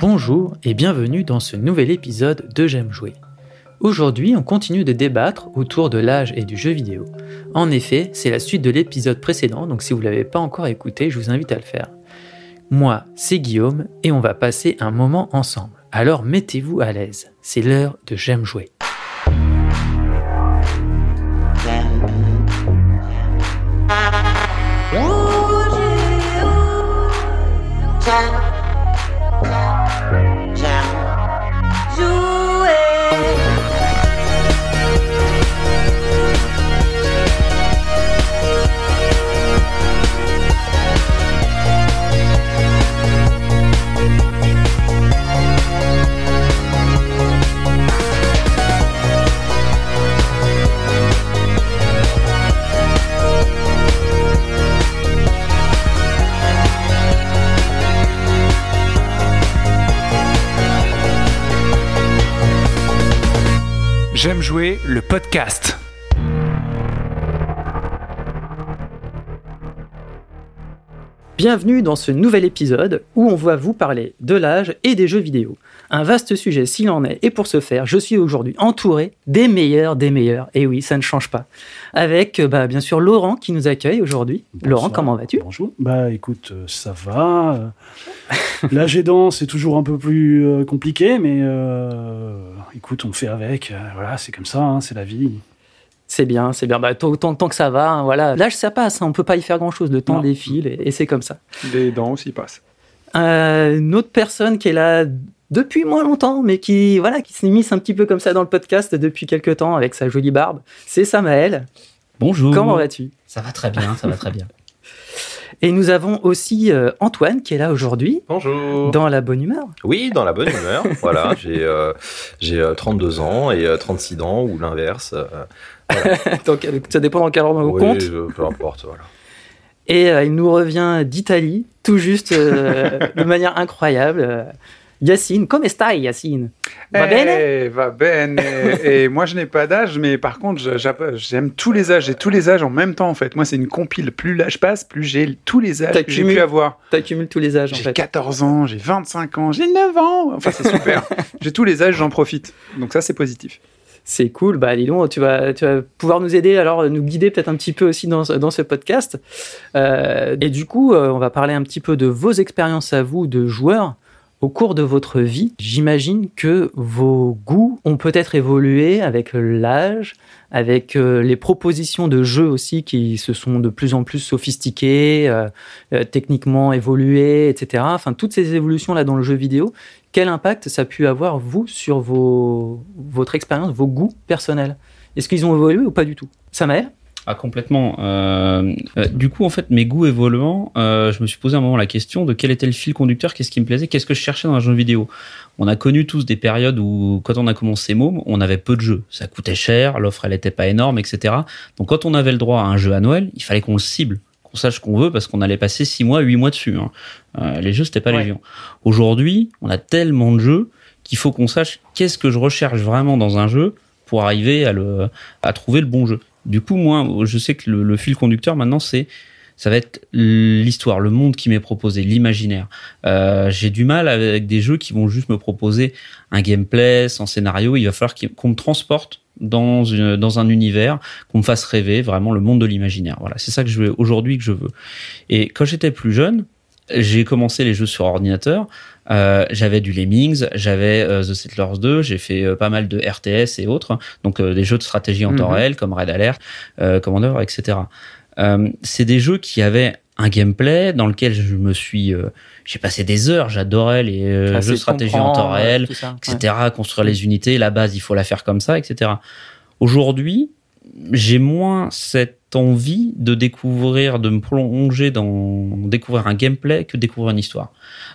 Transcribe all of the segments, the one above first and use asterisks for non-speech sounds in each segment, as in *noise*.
Bonjour et bienvenue dans ce nouvel épisode de J'aime jouer. Aujourd'hui, on continue de débattre autour de l'âge et du jeu vidéo. En effet, c'est la suite de l'épisode précédent, donc si vous ne l'avez pas encore écouté, je vous invite à le faire. Moi, c'est Guillaume et on va passer un moment ensemble. Alors mettez-vous à l'aise, c'est l'heure de J'aime jouer. J'aime jouer le podcast. Bienvenue dans ce nouvel épisode où on va vous parler de l'âge et des jeux vidéo. Un vaste sujet s'il en est, et pour ce faire, je suis aujourd'hui entouré des meilleurs des meilleurs. Et oui, ça ne change pas. Avec bah, bien sûr Laurent qui nous accueille aujourd'hui. Laurent, comment vas-tu? Bonjour. Bah écoute, euh, ça va. L'âge aidant, c'est toujours un peu plus euh, compliqué, mais euh, écoute, on fait avec. Euh, voilà, c'est comme ça, hein, c'est la vie. C'est bien, c'est bien. Bah, tant, tant- tant que ça va, hein, voilà. L'âge, ça passe. hein, on peut pas y faire grand-chose. Le temps Non. défile et, et c'est comme ça. Les dents aussi passent. Euh, une autre personne qui est là depuis moins longtemps, mais qui voilà, qui s'immisce un petit peu comme ça dans le podcast depuis quelques temps avec sa jolie barbe, c'est Samaël. Bonjour. Comment vas-tu? Ça va très bien, ça va très bien. *laughs* Et nous avons aussi euh, Antoine qui est là aujourd'hui, Bonjour. dans la bonne humeur. Oui, dans la bonne humeur. *laughs* voilà, j'ai euh, j'ai euh, 32 ans et euh, 36 dents ou l'inverse. euh, *laughs* Donc, euh, ça dépend dans quel ordre on oui, compte. je- peu importe. Voilà. Et euh, il nous revient d'Italie, tout juste, euh, de manière incroyable. Yacine, come stai Yacine? Va bene Eh, Va bene. *laughs* Et moi, je n'ai pas d'âge, mais par contre, j'aime tous les âges. J'ai tous les âges en même temps, en fait. Moi, c'est une compile. Plus l'âge passe, plus j'ai tous les âges que j'ai pu avoir. T'accumules tous les âges en J'ai fait. 14 ans, j'ai 25 ans, j'ai 9 ans. Enfin, c'est super. *laughs* j'ai tous les âges, j'en profite. Donc ça, c'est positif. C'est cool. Bah, dis donc, tu vas, tu vas pouvoir nous aider, alors nous guider peut-être un petit peu aussi dans, ce- dans ce podcast. Euh, et du coup, euh, on va parler un petit peu de vos expériences à vous de joueurs au cours de votre vie. J'imagine que vos goûts ont peut-être évolué avec l'âge, avec euh, les propositions de jeux aussi qui se sont de plus en plus sophistiquées, euh, euh, techniquement évoluées, etc. Enfin, toutes ces évolutions là dans le jeu vidéo, quel impact ça a pu avoir, vous, sur vos, votre expérience, vos goûts personnels? Est-ce qu'ils ont évolué ou pas du tout? Samaël Ah, complètement. Euh, euh, du coup, en fait, mes goûts évoluant, euh, je me suis posé un moment la question de quel était le fil conducteur, qu'est-ce qui me plaisait, qu'est-ce que je cherchais dans un jeu vidéo. On a connu tous des périodes où, quand on a commencé Môme, on avait peu de jeux. Ça coûtait cher, l'offre, elle était pas énorme, etc. Donc, quand on avait le droit à un jeu à Noël, il fallait qu'on le cible, qu'on sache qu'on veut, parce qu'on allait passer 6 mois, 8 mois dessus. hein. Euh, les jeux, c'était pas Ouais. légion. Aujourd'hui, on a tellement de jeux qu'il faut qu'on sache qu'est-ce que je recherche vraiment dans un jeu pour arriver à, le, à trouver le bon jeu. Du coup, moi, je sais que le, fil conducteur maintenant, c'est ça va être l'histoire, le monde qui m'est proposé, l'imaginaire. Euh, J'ai du mal avec des jeux qui vont juste me proposer un gameplay sans scénario. Il va falloir qu'on me transporte dans, une, dans un univers, qu'on me fasse rêver vraiment le monde de l'imaginaire. Voilà, c'est ça que je veux aujourd'hui que je veux. Et quand j'étais plus jeune, j'ai commencé les jeux sur ordinateur. Euh, j'avais du Lemmings, j'avais euh, The Settlers 2, j'ai fait euh, pas mal de RTS et autres, donc euh, des jeux de stratégie en temps Mhm. réel comme Red Alert, euh, Commander, etc. Euh, c'est des jeux qui avaient un gameplay dans lequel je me suis, euh, j'ai passé des heures, j'adorais les euh, jeux de stratégie en temps réel, ouais. etc. Construire les unités, la base, il faut la faire comme ça, etc. Aujourd'hui, j'ai moins cette envie de découvrir, de me plonger dans découvrir un gameplay que découvrir une histoire.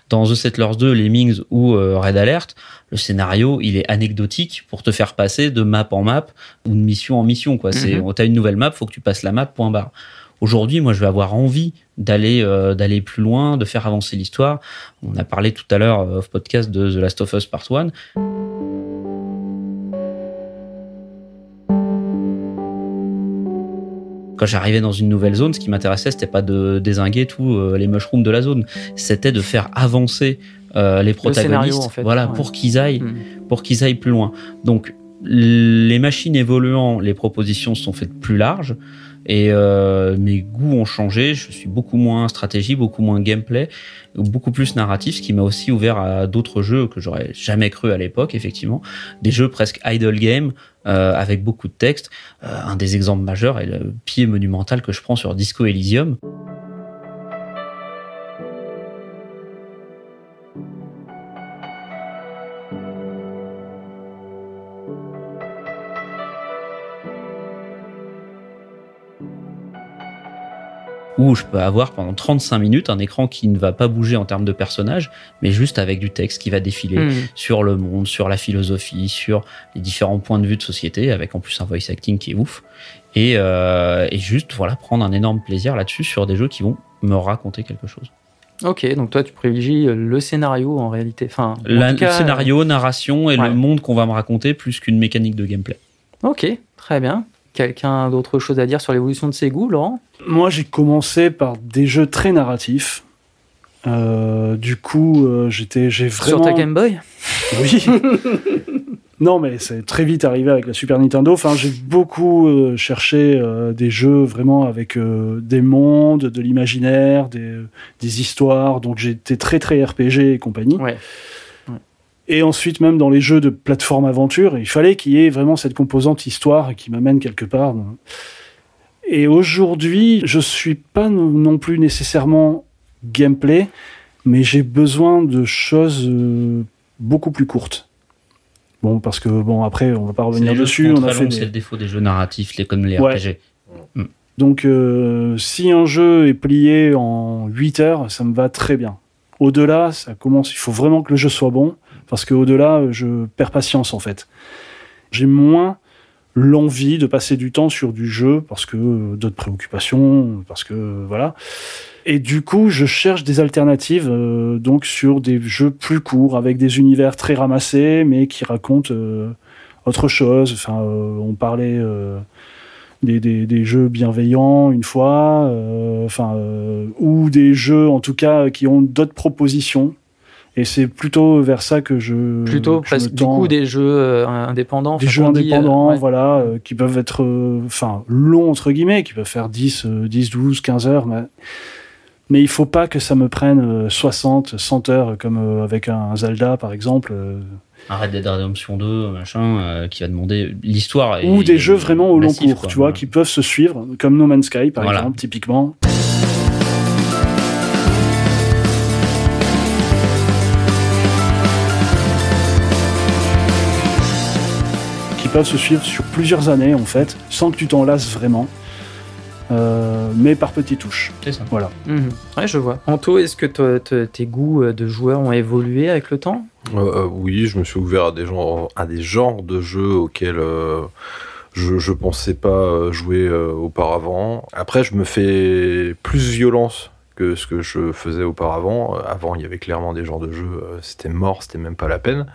Dans The Settlers 2, Lemmings ou euh, Red Alert, le scénario, il est anecdotique pour te faire passer de map en map ou de mission en mission. Quoi. C'est, Mhm. t'as une nouvelle map, faut que tu passes la map, point barre. Aujourd'hui, moi, je vais avoir envie d'aller euh, d'aller plus loin, de faire avancer l'histoire. On a parlé tout à l'heure euh, off podcast de The Last of Us Part 1. Quand j'arrivais dans une nouvelle zone, ce qui m'intéressait, c'était pas de désinguer tous euh, les mushrooms de la zone, c'était de faire avancer euh, les protagonistes, scénario, en fait. voilà, Ouais. pour qu'ils aillent, Hmm. pour qu'ils aillent plus loin. Donc les machines évoluant, les propositions sont faites plus larges et euh, mes goûts ont changé. Je suis beaucoup moins stratégie, beaucoup moins gameplay, beaucoup plus narratif, ce qui m'a aussi ouvert à d'autres jeux que j'aurais jamais cru à l'époque. Effectivement, des jeux presque idle game euh, avec beaucoup de texte. Euh, un des exemples majeurs est le pied monumental que je prends sur Disco Elysium. Où je peux avoir pendant 35 minutes un écran qui ne va pas bouger en termes de personnages, mais juste avec du texte qui va défiler Hmm. sur le monde, sur la philosophie, sur les différents points de vue de société, avec en plus un voice acting qui est ouf. Et, euh, et juste voilà prendre un énorme plaisir là-dessus sur des jeux qui vont me raconter quelque chose. Ok, donc toi tu privilégies le scénario en réalité. Enfin, en La- tout cas, le scénario, narration et ouais. le monde qu'on va me raconter plus qu'une mécanique de gameplay. Ok, très bien. Quelqu'un d'autre chose à dire sur l'évolution de ses goûts, Laurent? Moi, j'ai commencé par des jeux très narratifs. Euh, du coup, euh, j'étais, j'ai vraiment. Sur ta Game Boy? Oui. *laughs* non, mais c'est très vite arrivé avec la Super Nintendo. Enfin, j'ai beaucoup euh, cherché des jeux vraiment avec des mondes, de l'imaginaire, des, des histoires. Donc, j'étais très très RPG et compagnie. Ouais. Et ensuite, même dans les jeux de plateforme aventure, il fallait qu'il y ait vraiment cette composante histoire qui m'amène quelque part. Et aujourd'hui, je suis pas non- plus nécessairement gameplay, mais j'ai besoin de choses euh, beaucoup plus courtes. Bon, parce que bon, après, on va pas revenir dessus. On a fait des- C'est le défaut des jeux narratifs, les comme les Ouais. RPG. Donc, euh, si un jeu est plié en 8 heures, ça me va très bien. Au-delà, ça commence. Il faut vraiment que le jeu soit bon, parce qu'au-delà, je perds patience en fait. J'ai moins l'envie de passer du temps sur du jeu parce que euh, d'autres préoccupations, parce que euh, voilà. Et du coup, je cherche des alternatives euh, donc sur des jeux plus courts avec des univers très ramassés, mais qui racontent autre chose. Enfin, on parlait. des, des, jeux bienveillants une fois, enfin, ou des jeux en tout cas qui ont d'autres propositions. Et c'est plutôt vers ça que je. Plutôt que parce que du coup des jeux euh, indépendants. Des jeux dit, euh, indépendants, ouais. voilà, euh, qui peuvent être euh, enfin longs entre guillemets, qui peuvent faire 10, euh, 10 12, 15 heures. Mais, mais il faut pas que ça me prenne euh, 60, 100 heures comme euh, avec un Zelda par exemple. euh, Un Red Dead Redemption 2, machin, euh, qui va demander l'histoire. est- ou des jeux vraiment au long cours, quoi. tu vois, qui peuvent se suivre, comme No Man's Sky par Voilà. exemple, typiquement. Peuvent se suivre sur plusieurs années en fait, sans que tu t'en lasses vraiment, euh, mais par petites touches. C'est ça. Voilà. Mhm. Ouais, je vois. Anto, est-ce que tes goûts euh, de joueurs ont évolué avec le temps? Euh, euh, oui, je me suis ouvert à des genres, à des genres de jeux auxquels euh, je, je pensais pas jouer euh, auparavant. Après, je me fais plus violence que ce que je faisais auparavant. Avant, il y avait clairement des genres de jeux, euh, c'était mort, c'était même pas la peine.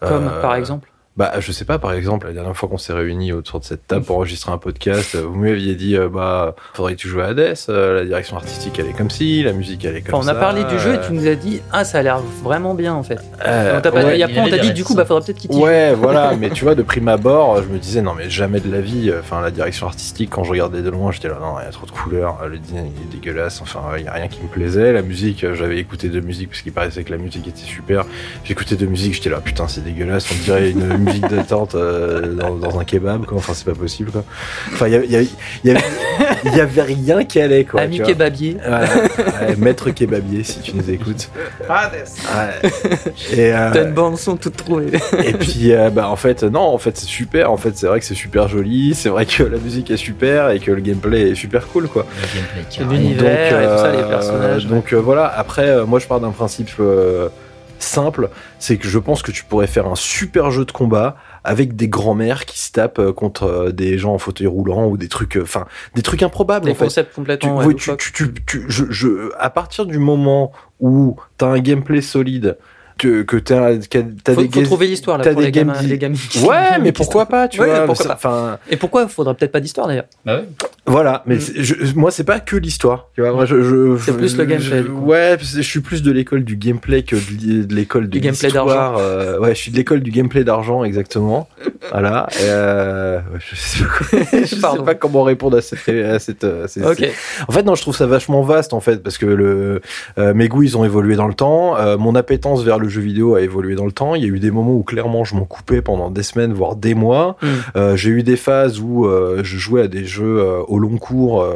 Comme Euh, par exemple? Bah, je sais pas, par exemple, la dernière fois qu'on s'est réunis autour de cette table pour enregistrer un podcast, euh, vous m'aviez dit, euh, bah, faudrait que tu joues à Hades, euh, la direction artistique elle est comme ci, la musique elle est comme Enfin, on a ça. parlé du jeu et tu nous as dit Ah, ça a l'air vraiment bien en fait. euh, On ouais. et après, on t'a dit Du coup, bah, faudrait peut-être qu'il Ouais, voilà, *laughs* mais tu vois, de prime abord, je me disais, non, mais jamais de la vie, enfin, la direction artistique, quand je regardais de loin, j'étais là, non, il y a trop de couleurs, le design il est dégueulasse, enfin, il y a rien qui me plaisait. La musique, j'avais écouté de musique parce qu'il paraissait que la musique était super. J'écoutais de musique, j'étais là, putain, c'est dégueulasse, on dirait une *laughs* musique d'attente euh, dans, dans un kebab, quoi, enfin, c'est pas possible, quoi. Enfin, il y avait, y y y rien qui allait, quoi. Ami. Kebabier. Ouais, maître kebabier, si tu nous écoutes. Ouais. Et, euh, T'as une bande son toute trouvée. et puis, euh, bah, en fait, non, en fait, c'est super. En fait, c'est vrai que c'est super joli. C'est vrai que la musique est super et que le gameplay est super cool, quoi. L'univers et tout ça, les euh, personnages. Donc euh, voilà. Après, euh, moi, je pars d'un principe euh, simple, c'est que je pense que tu pourrais faire un super jeu de combat avec des grands-mères qui se tapent euh, contre euh, des gens en fauteuil roulant ou des trucs, enfin, des trucs improbables. Des en concepts complètement. ouais, tu, loufoques. tu, tu, tu- je, je- à partir du moment où tu as un gameplay solide, que, que t'as, Faut, des faut trouver l'histoire là pour des les gamins, games- les gamins. Ouais, mais pourquoi pas, tu Ouais, vois. pourquoi pas. Enfin, Et pourquoi faudrait peut-être pas d'histoire d'ailleurs Bah ouais. voilà. Mais Mm. je- moi, c'est pas que l'histoire. Tu vois, moi, je, je- C'est plus le gameplay, je- ouais, je suis plus de l'école du gameplay que de, l'école de Du gameplay l'histoire. euh, ouais, je suis de l'école du gameplay d'argent, exactement. voilà. Et, euh, je sais pas, *laughs* je sais pas comment répondre à cette, à cette, à cette- Ok. En fait, non, je trouve ça vachement vaste, en fait, parce que le, euh, mes goûts, ils ont évolué dans le temps. euh, mon appétence vers le jeu vidéo a évolué dans le temps. Il y a eu des moments où, clairement, je m'en coupais pendant des semaines, voire des mois. Mm. Euh, j'ai eu des phases où euh, je jouais à des jeux euh, au long cours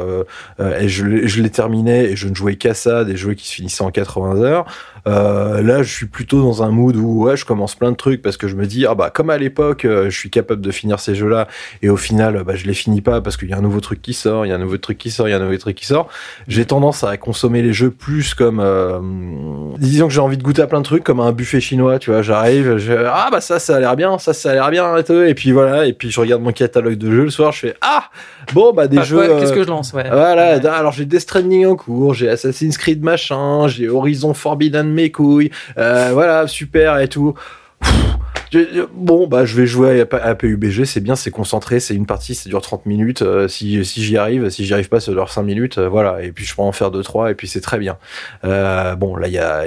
et je les terminais et je ne jouais qu'à ça, des jeux qui se finissaient en 80 heures. Euh, là, je suis plutôt dans un mood où ouais, je commence plein de trucs parce que je me dis ah bah comme à l'époque, euh, je suis capable de finir ces jeux-là et au final, bah je les finis pas parce qu'il y a un nouveau truc qui sort, il y a un nouveau truc qui sort, il y a un nouveau truc qui sort. J'ai tendance à consommer les jeux plus comme euh, disons que j'ai envie de goûter à plein de trucs comme un buffet chinois, tu vois. J'arrive, je, ah bah ça, ça a l'air bien, ça, ça a l'air bien et puis voilà, et puis je regarde mon catalogue de jeux le soir, je fais ah bon bah des Ah, jeux. ouais, Qu'est-ce que je lance ouais. voilà, alors j'ai Death Stranding en cours, j'ai Assassin's Creed machin, j'ai Horizon Forbidden mes couilles, euh, voilà, super et tout. Je- Bon, bah, je vais jouer à, à PUBG, c'est bien, c'est concentré, c'est une partie, ça dure 30 minutes. euh, si si j'y arrive, si j'y arrive pas, ça dure 5 minutes, euh, voilà. Et puis je peux en faire 2-3, et puis c'est très bien. Euh, bon, là, il y a,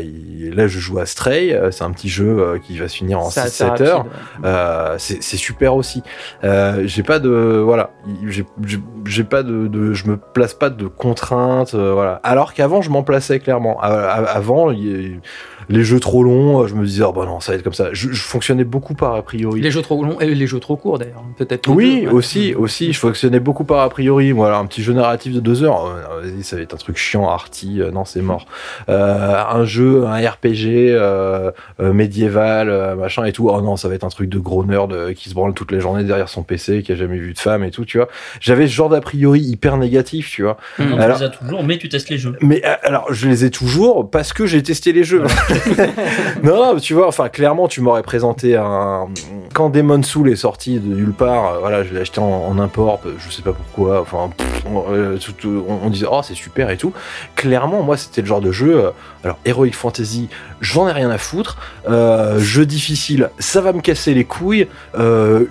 là, je joue à Stray, euh, c'est un petit jeu euh, qui va se finir en C'est assez 6-7 rapide, heures. ouais. Euh, c'est super aussi. Euh, j'ai pas de voilà, j'ai pas de, de- je me place pas de contraintes, euh, voilà. Alors qu'avant je m'en plaçais clairement. Avant les jeux trop longs, je me disais oh bah non ça va être comme ça. Je, je fonctionnais beaucoup par a priori. Les jeux trop longs et les jeux trop courts d'ailleurs, peut-être. Oui, deux, ouais. aussi, aussi, je fonctionnais beaucoup par a priori. Voilà, un petit jeu narratif de deux heures, euh, vas-y, ça va être un truc chiant, arty, euh, non, c'est mort. Euh, un jeu, un RPG euh, euh, médiéval, euh, machin et tout. Oh non, ça va être un truc de gros nerd euh, qui se branle toute la journée derrière son PC, qui a jamais vu de femme et tout, tu vois. J'avais ce genre d'a priori hyper négatif, tu vois. Non, Alors- tu les as toujours, mais tu testes les jeux. Mais alors, je les ai toujours parce que j'ai testé les jeux. *laughs* non, tu vois, enfin, clairement, tu m'aurais présenté Quand Demon Soul est sorti de nulle part, euh, voilà, je l'ai acheté en, import, euh, je sais pas pourquoi, enfin, euh, on- disait, oh, c'est super et tout. Clairement, moi, c'était le genre de jeu. alors, Heroic Fantasy, j'en ai rien à foutre. Jeu difficile, ça va me casser les couilles.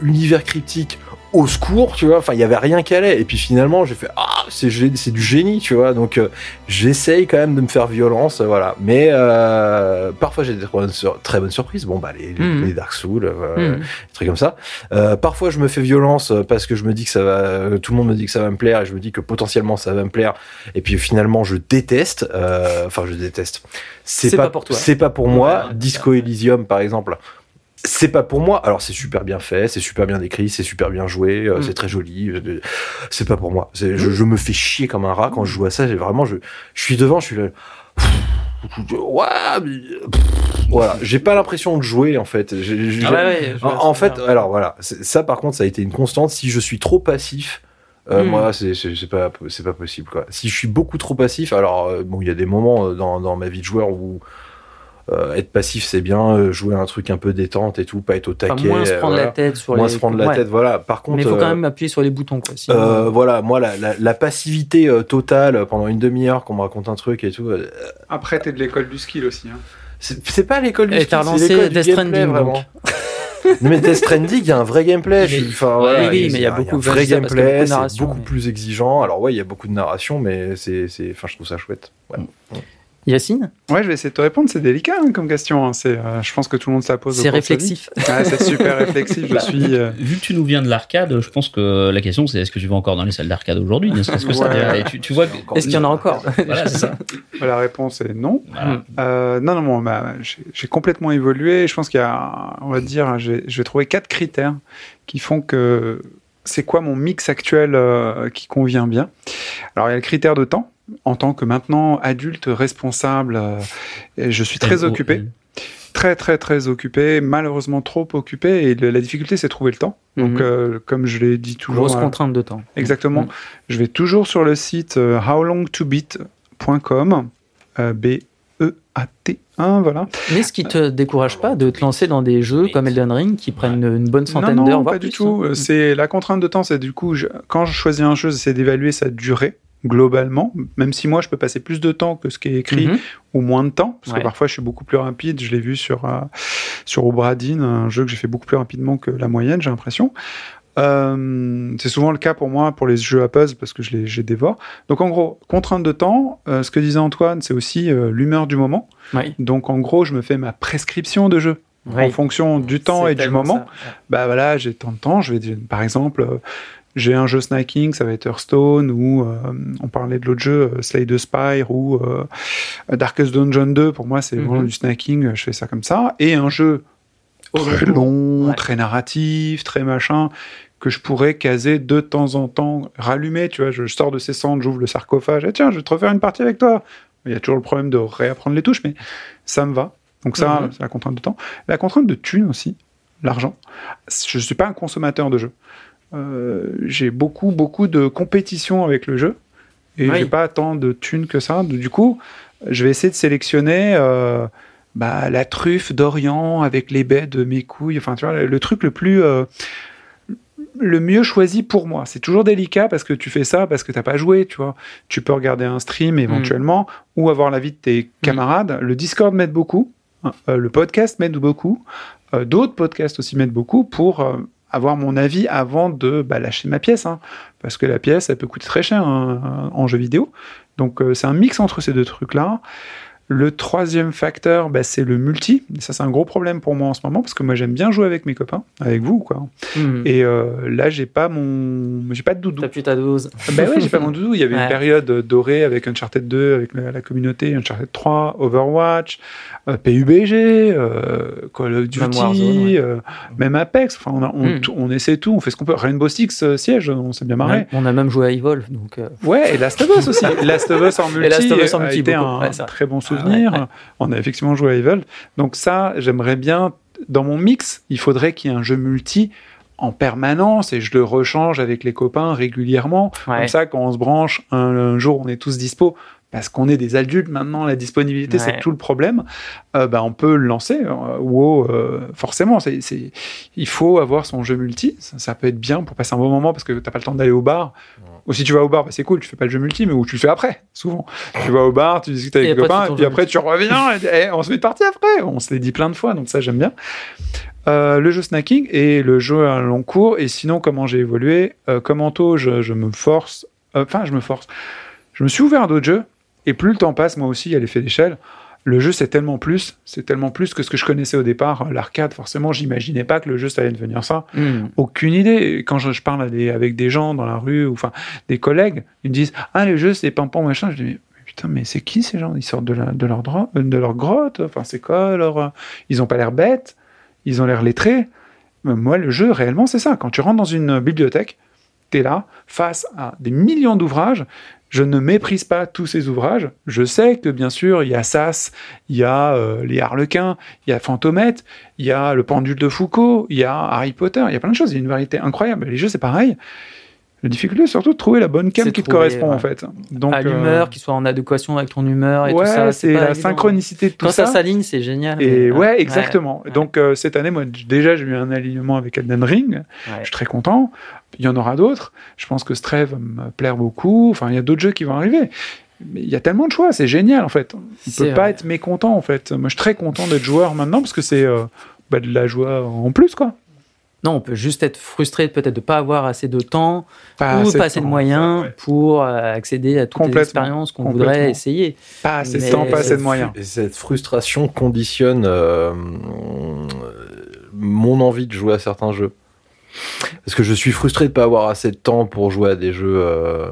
Univers cryptique, au secours, tu vois. Enfin, il y avait rien qui allait. Et puis finalement, j'ai fait ah, c'est du génie, tu vois. Donc euh, j'essaye quand même de me faire violence, voilà. Mais euh, parfois j'ai des très bonnes, sur- très bonnes surprises. Bon bah les, les- Mhm. les Dark Souls, euh, Mm. des trucs comme ça. Euh, parfois je me fais violence euh, parce que je me dis que ça va, euh, tout le monde me dit que ça va me plaire et je me dis que potentiellement ça va me plaire. Et puis finalement je déteste. euh, Enfin je déteste. C'est pas pour toi. C'est pas pour moi. Disco Elysium par exemple. C'est pas pour moi. Alors c'est super bien fait, c'est super bien décrit, c'est super bien joué, euh, Mm. c'est très joli. euh, C'est pas pour moi. C'est- Je, je me fais chier comme un rat quand je joue à ça. J'ai vraiment, je, je suis devant, je suis là. Ouais, pff, voilà. J'ai pas l'impression de jouer en fait. Ah ouais, en, fait, alors voilà, ça par contre, ça a été une constante. Si je suis trop passif, euh, Mm. moi, c'est pas, c'est pas possible quoi. Si je suis beaucoup trop passif, alors euh, bon, il y a des moments dans, dans ma vie de joueur où euh, être passif c'est bien, euh, jouer un truc un peu détente et tout, pas être au Enfin, taquet, moins se euh, prendre voilà. la tête sur moins les. se prendre la Ouais. tête, voilà. Par contre, Mais il faut euh, quand même appuyer sur les boutons, quoi. sinon- euh, voilà, moi, la, la, la passivité euh, totale euh, pendant une demi-heure qu'on me raconte un truc et tout, euh, Après, t'es de l'école du skill aussi. Hein. c'est pas l'école du Et skill, t'as c'est relancé Death Stranding, vraiment. Non, *laughs* mais Death Stranding, il y a un vrai gameplay. enfin, Oui, voilà, oui, mais il y a beaucoup de- vrai gameplay, c'est beaucoup mais- plus exigeant. Alors ouais, il y a beaucoup de narration, mais c'est, enfin, je trouve ça chouette. Ouais. Yacine Ouais, je vais essayer de te répondre. C'est délicat hein, comme question. hein. C'est, euh, je pense que tout le monde se la pose. C'est réflexif. Ouais, c'est super *laughs* réflexif. Je Bah, suis. euh, Vu que tu nous viens de l'arcade, je pense que la question c'est est-ce que tu vas encore dans les salles d'arcade aujourd'hui Ne serait-ce que ça. Ouais. déjà. Et tu, tu vois, Est-ce qu'il y en a encore *laughs* Voilà, c'est ça. La réponse est non. Voilà. Euh, non, non, bon, bah, j'ai j'ai complètement évolué. Je pense qu'il y a, on va dire, j'ai j'ai trouvé quatre critères qui font que c'est quoi mon mix actuel euh, qui convient bien. Alors, il y a le critère de temps. En tant que maintenant adulte responsable, euh, je suis très occupé, très très très occupé, malheureusement trop occupé. Et le- la difficulté, c'est trouver le temps. Donc, Mhm. euh, comme je l'ai dit toujours, Grosse euh, contrainte de temps. Exactement. Mm. Je vais toujours sur le site howlongtobeat.com. Euh, B-E-A-T-1, voilà. Mais ce qui te décourage pas de te lancer dans des jeux comme Elden Ring qui prennent une bonne centaine non, d'heures, non, voire pas du tout. hein. Euh, C'est la contrainte de temps, c'est du coup, je- quand je choisis un jeu, j'essaie d'évaluer sa durée. Globalement, même si moi je peux passer plus de temps que ce qui est écrit Mhm. ou moins de temps, parce Ouais. que parfois je suis beaucoup plus rapide. Je l'ai vu sur euh, sur Obradine, un jeu que j'ai fait beaucoup plus rapidement que la moyenne, j'ai l'impression. Euh, c'est souvent le cas pour moi pour les jeux à puzzle parce que je les, je les dévore. Donc en gros, contrainte de temps, euh, ce que disait Antoine, c'est aussi euh, l'humeur du moment. Oui. Donc en gros, je me fais ma prescription de jeu Oui. en fonction du temps et du moment. ça. Bah voilà, j'ai tant de temps, je vais dire- par exemple j'ai un jeu snacking, ça va être Hearthstone ou euh, on parlait de l'autre jeu euh, Slay the Spire ou euh, Darkest Dungeon 2 pour moi c'est Mhm. vraiment du snacking, je fais ça comme ça et un jeu très long, Ouais. très narratif, très machin que je pourrais caser de temps en temps, rallumer, tu vois, je, je sors de ces cendres, j'ouvre le sarcophage, et tiens, je vais te refaire une partie avec toi. Il y a toujours le problème de réapprendre les touches, mais ça me va. Donc ça, Mhm. c'est la contrainte de temps. La contrainte de thune aussi, l'argent. Je ne suis pas un consommateur de jeux. Euh, j'ai beaucoup, beaucoup de compétition avec le jeu, et Oui. j'ai pas tant de thunes que ça. Du coup, je vais essayer de sélectionner euh, bah, la truffe d'Orient avec les baies de mes couilles. Enfin, tu vois, le, truc le plus. euh, le mieux choisi pour moi. C'est toujours délicat parce que tu fais ça parce que t'as pas joué, tu vois. Tu peux regarder un stream éventuellement ou avoir l'avis de tes camarades. Le Discord m'aide beaucoup. hein, euh, le podcast m'aide beaucoup. D'autres podcasts aussi m'aident beaucoup pour avoir mon avis avant de bah, lâcher ma pièce. hein. parce que la pièce, elle peut coûter très cher hein, en jeu vidéo. Donc euh, c'est un mix entre ces deux trucs-là. Le troisième facteur, bah, c'est le multi. Et ça, c'est un gros problème pour moi en ce moment parce que moi, j'aime bien jouer avec mes copains, avec vous, quoi. Mhm. Et euh, là, j'ai pas mon, j'ai pas de doudou. T'as plus ta dose. Ben ouais, j'ai pas mon doudou. Il y avait Ouais. une période dorée avec Uncharted 2, avec la, la communauté, Uncharted 3, Overwatch, euh, PUBG, euh, Call of Même Duty, Warzone, ouais. euh, même Apex. Enfin, on, a- on, essaie tout, on fait ce qu'on peut. Rainbow Six euh, siège, on s'est bien marré. On a même joué à Evolve, donc. euh, Ouais, et Last of Us aussi. *laughs* Last of Us en multi, Et Last of Us en a multi, été beaucoup. un Ouais, très bon souvenir. Ouais, ouais. On a effectivement joué à Evil. Donc ça, j'aimerais bien, dans mon mix, il faudrait qu'il y ait un jeu multi en permanence et je le rechange avec les copains régulièrement. Ouais. Comme ça, quand on se branche, un, un jour, on est tous dispo. Parce qu'on est des adultes maintenant, la disponibilité, Ouais. c'est tout le problème. Euh, bah, on peut le lancer. Euh, WoW, euh, forcément, c'est, il faut avoir son jeu multi. Ça, ça peut être bien pour passer un bon moment parce que t'as pas le temps d'aller au bar. Ou si tu vas au bar, bah, c'est cool, tu fais pas le jeu multi, mais où tu le fais après, souvent. Tu vas au bar, tu discutes avec les tu copains, et puis après tu reviens, et, et on se met de partie après. On se l'est dit plein de fois, donc ça j'aime bien. Euh, le jeu snacking et le jeu à long cours. Et sinon, comment j'ai évolué? Euh, Comme Anto, je, je me force. euh, Enfin, je me force. Je me suis ouvert à d'autres jeux. Et plus le temps passe, moi aussi, il y a l'effet d'échelle. Le jeu, c'est tellement plus. C'est tellement plus que ce que je connaissais au départ. L'arcade, forcément, j'imaginais pas que le jeu, ça allait devenir ça Mhm. aucune idée. Quand je, je parle à des- avec des gens dans la rue, ou enfin des collègues, ils me disent Ah, les jeux, c'est pimpon, machin. Je dis Mais putain, mais c'est qui ces gens? Ils sortent de, la- de, leur, euh, de leur grotte. Enfin, c'est quoi leur. euh, Ils ont pas l'air bêtes, ils ont l'air lettrés. Mais moi, le jeu, réellement, c'est ça. Quand tu rentres dans une bibliothèque, tu es là, face à des millions d'ouvrages. Je ne méprise pas tous ces ouvrages. Je sais que, bien sûr, il y a Sas, il y a euh, les Harlequins, il y a Fantomette, il y a le pendule de Foucault, il y a Harry Potter, il y a plein de choses. Il y a une variété incroyable. Les jeux, c'est pareil. La difficulté, c'est surtout de trouver la bonne cam qui te correspond, ouais. en fait. Donc, à euh, l'humeur, qui soit en adéquation avec ton humeur et ouais, tout ça. c'est la évident. synchronicité de tout Quand ça, ça. s'aligne, c'est génial. Et mais- ouais, exactement. ouais. Donc euh, cette année, moi déjà j'ai eu un alignement avec Elden Ring. Je suis très content. Il y en aura d'autres. Je pense que Stray va me plaire beaucoup. Enfin, il y a d'autres jeux qui vont arriver. Mais il y a tellement de choix, c'est génial en fait. On peut pas être mécontent en fait. Moi, je suis très content d'être joueur maintenant parce que c'est euh, bah, de la joie en plus quoi. Non, on peut juste être frustré peut-être de pas avoir assez de temps Pas ou assez pas assez de temps, moyens ouais. pour euh, accéder à toutes les expériences qu'on voudrait essayer. Pas assez de temps, pas assez de moyens. Et cette frustration conditionne euh, mon envie de jouer à certains jeux. Parce que je suis frustré de pas avoir assez de temps pour jouer à des jeux euh,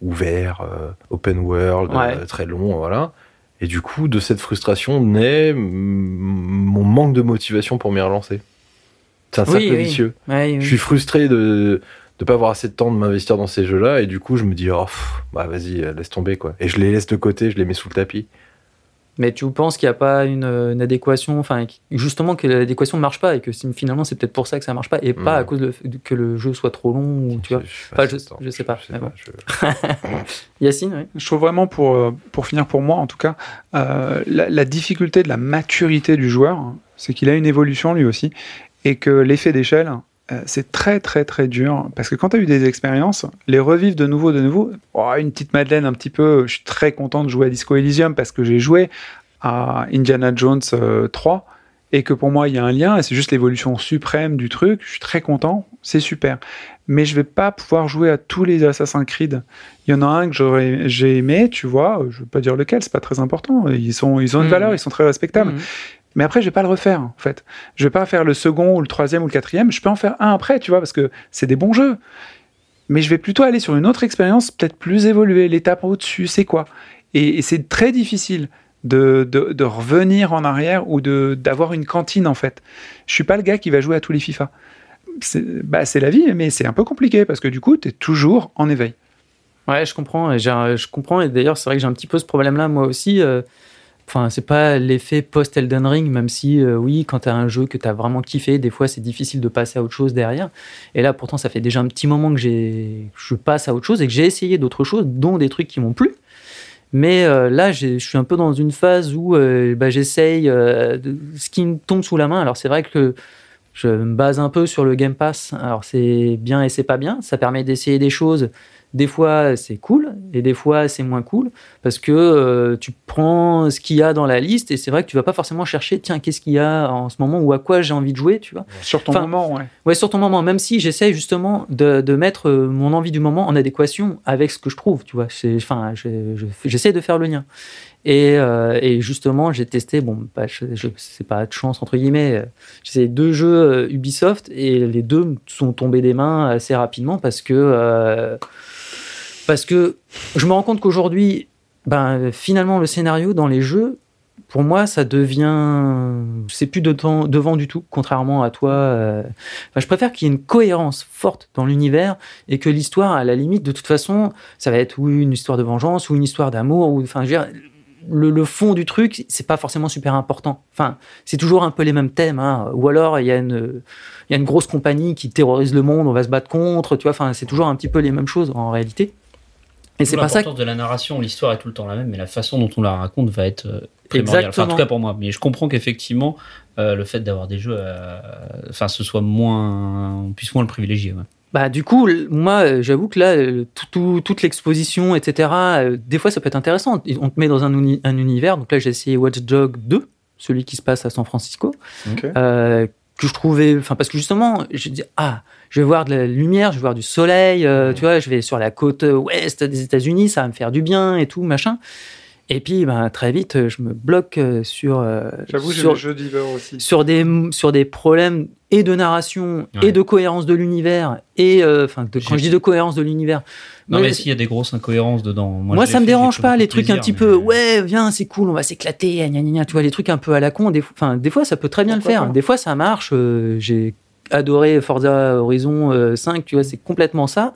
ouverts, euh, open world, Ouais. euh, très longs, voilà. Et du coup, de cette frustration naît mon manque de motivation pour m'y relancer. C'est un Oui, cercle oui. vicieux. Ouais, oui. Je suis frustré de de pas avoir assez de temps de m'investir dans ces jeux-là et du coup je me dis oh pff, bah vas-y laisse tomber quoi et je les laisse de côté je les mets sous le tapis Mais tu penses qu'il n'y a pas une, une adéquation, enfin qui- justement que l'adéquation ne marche pas et que finalement c'est peut-être pour ça que ça marche pas et pas à cause de, que le jeu soit trop long ou tu vois. Je- je sais pas, je- sais pas, mais bon. je- *laughs* Yacine, oui. Je trouve vraiment, pour, euh, pour finir pour moi en tout cas, euh, la, la difficulté de la maturité du joueur, hein, c'est qu'il a une évolution lui aussi, et que l'effet d'échelle, euh, c'est très très très dur parce que quand tu as eu des expériences, les revivre de nouveau, de nouveau, oh, une petite Madeleine un petit peu, je suis très content de jouer à Disco Elysium parce que j'ai joué à Indiana Jones 3 et que pour moi il y a un lien et c'est juste l'évolution suprême du truc, je suis très content, c'est super. Mais je vais pas pouvoir jouer à tous les Assassin's Creed. Il y en a un que j'aurais, j'ai aimé, tu vois, je veux pas dire lequel, c'est pas très important. Ils sont, ils ont une Mhm. valeur, ils sont très respectables. Mhm. Mais après, je vais pas le refaire, en fait. Je vais pas faire le second ou le troisième ou le quatrième. Je peux en faire un après, tu vois, parce que c'est des bons jeux. Mais je vais plutôt aller sur une autre expérience, peut-être plus évoluée. L'étape au-dessus, c'est quoi Et, c'est très difficile de, revenir en arrière ou de d'avoir une cantine, en fait. Je suis pas le gars qui va jouer à tous les FIFA. C'est bah, la vie, mais c'est un peu compliqué parce que du coup, tu es toujours en éveil. Ouais, je comprends. et Je comprends. Et d'ailleurs, c'est vrai que j'ai un petit peu ce problème-là, moi aussi. euh, Enfin, c'est pas l'effet post-Elden Ring, même si, euh, oui, quand tu as un jeu que tu as vraiment kiffé, des fois, c'est difficile de passer à autre chose derrière. Et là, pourtant, ça fait déjà un petit moment que j'ai, je passe à autre chose et que j'ai essayé d'autres choses, dont des trucs qui m'ont plu. Mais euh, là, je suis un peu dans une phase où euh, bah, j'essaye ce qui me tombe sous la main. Alors, c'est vrai que je me base un peu sur le Game Pass. Alors, c'est bien et c'est pas bien. Ça permet d'essayer des choses. Des fois, c'est cool et des fois, c'est moins cool parce que euh, tu prends ce qu'il y a dans la liste et c'est vrai que tu vas pas forcément chercher, tiens, qu'est-ce qu'il y a en ce moment ou à quoi j'ai envie de jouer, tu vois. Sur ton Enfin, moment, ouais. Ouais, sur ton moment, même si j'essaye justement de, de mettre euh, mon envie du moment en adéquation avec ce que je trouve, tu vois. C'est- Enfin, je- je- j'essaie de faire le lien. Et, euh, et justement, j'ai testé, bon, bah, je, je, c'est pas de chance entre guillemets, j'ai essayé deux jeux Ubisoft et les deux sont tombés des mains assez rapidement parce que euh, parce que je me rends compte qu'aujourd'hui, ben finalement le scénario dans les jeux, pour moi, ça devient, c'est plus de temps devant du tout, contrairement à toi. euh, je préfère qu'il y ait une cohérence forte dans l'univers et que l'histoire, à la limite, de toute façon, ça va être ou une histoire de vengeance ou une histoire d'amour ou enfin, le, fond du truc, c'est pas forcément super important. Enfin, c'est toujours un peu les mêmes thèmes. hein. Ou alors, il y a une, y a une grosse compagnie qui terrorise le monde, on va se battre contre. Tu vois, enfin, c'est toujours un petit peu les mêmes choses en réalité. Et c'est pas ça. que- de la narration, l'histoire est tout le temps la même, mais la façon dont on la raconte va être euh, primordiale. Enfin, en Exactement. tout cas pour moi. Mais je comprends qu'effectivement, euh, le fait d'avoir des jeux, euh, enfin, ce soit moins, on puisse moins le privilégier. ouais. Bah, du coup, moi, euh, j'avoue que là, euh, tout- tout- toute l'exposition, etc., euh, des fois, ça peut être intéressant. On te met dans un, uni- un univers. Donc là, j'ai essayé Watch Dogs 2, celui qui se passe à San Francisco, Ok. Que je trouvais. Enfin, parce que justement, j'ai dit, ah, je vais voir de la lumière, je vais voir du soleil, euh, tu vois, je vais sur la côte ouest des États-Unis, ça va me faire du bien et tout, machin. Et puis, ben, très vite, euh, je me bloque euh, sur. euh, J'avoue, j'ai sur- le jeu d'hiver aussi. sur des, sur des problèmes et de narration Ouais. et de cohérence de l'univers et enfin quand je dis de cohérence de l'univers Non, mais- mais s'il y a des grosses incohérences dedans. Moi, moi, ça me dérange pas les trucs un petit mais- peu ouais viens c'est cool on va s'éclater gna, gna, gna, tu vois les trucs un peu à la con des, des fois ça peut très bien Pourquoi le faire pas des fois ça marche euh, j'ai adoré Forza Horizon euh, 5 tu vois c'est complètement ça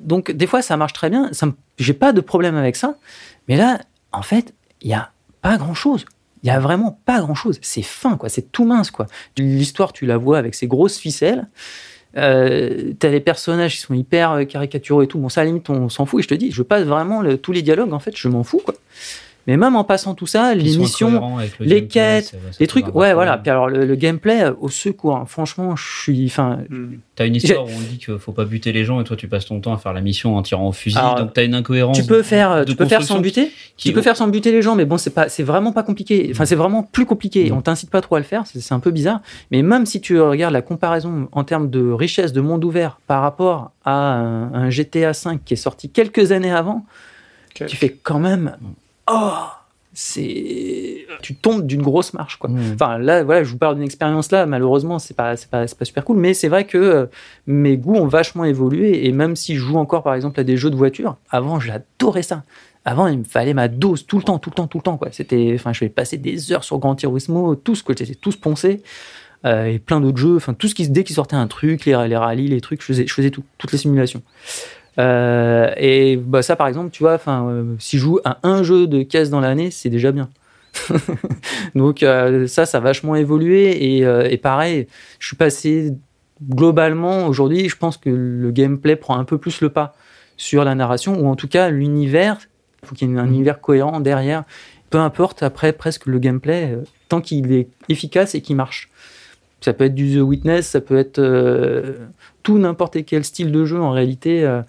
donc des fois ça marche très bien j'ai pas de problème avec ça mais là en fait il y a pas grand chose il y a vraiment pas grand chose c'est fin quoi c'est tout mince quoi l'histoire tu la vois avec ses grosses ficelles euh, t'as les personnages qui sont hyper euh, caricaturaux et tout. Bon, ça, à la limite, on s'en fout. Et je te dis, je passe vraiment tous les dialogues, en fait, je m'en fous, quoi. Mais même en passant tout ça, les missions, le les gameplay, quêtes, ça- ça les trucs, ouais, problème. voilà. Puis alors, le, le gameplay, euh, au secours, hein. franchement, je suis, enfin, Hmm. T'as une *laughs* histoire où on dit qu'il faut pas buter les gens et toi tu passes ton temps à faire la mission en tirant au fusil, Alors, donc t'as une incohérence. tu peux faire, de tu peux faire sans buter. qui- Tu peux faire sans buter les gens, mais bon, c'est pas, c'est vraiment pas compliqué. Enfin, c'est vraiment plus compliqué. Mm. On t'incite pas trop à le faire. C'est c'est un peu bizarre. Mais même si tu regardes la comparaison en termes de richesse de monde ouvert par rapport à un, un GTA 5 qui est sorti quelques années avant, tu fais quand même, oh, c'est, tu tombes d'une grosse marche, quoi. Mm. Enfin, là, voilà, je vous parle d'une expérience là. Malheureusement, c'est pas, c'est pas, pas super cool. Mais c'est vrai que euh, mes goûts ont vachement évolué. Et même si je joue encore, par exemple, à des jeux de voiture, avant, j'adorais ça. Avant, il me fallait ma dose tout le temps, tout le temps, tout le temps. Quoi. C'était, enfin, je vais passer des heures sur Gran Turismo, tous, quoi. J'étais tous poncés. Euh, et plein d'autres jeux. Enfin, tout ce qui, dès qu'il sortait un truc, les, les rallyes, les trucs, je faisais, je faisais tout, toutes les simulations. Euh, et bah, ça, par exemple, tu vois, enfin, euh, si je joue à un jeu de caisse dans l'année, c'est déjà bien. *laughs* Donc euh, ça, ça a vachement évolué et, euh, et pareil, je suis passé globalement aujourd'hui, je pense que le gameplay prend un peu plus le pas sur la narration ou en tout cas l'univers. Il faut qu'il y ait un univers cohérent derrière. Peu importe après presque le gameplay, tant qu'il est efficace et qu'il marche. Ça peut être du The Witness, ça peut être euh, tout n'importe quel style de jeu en réalité. euh,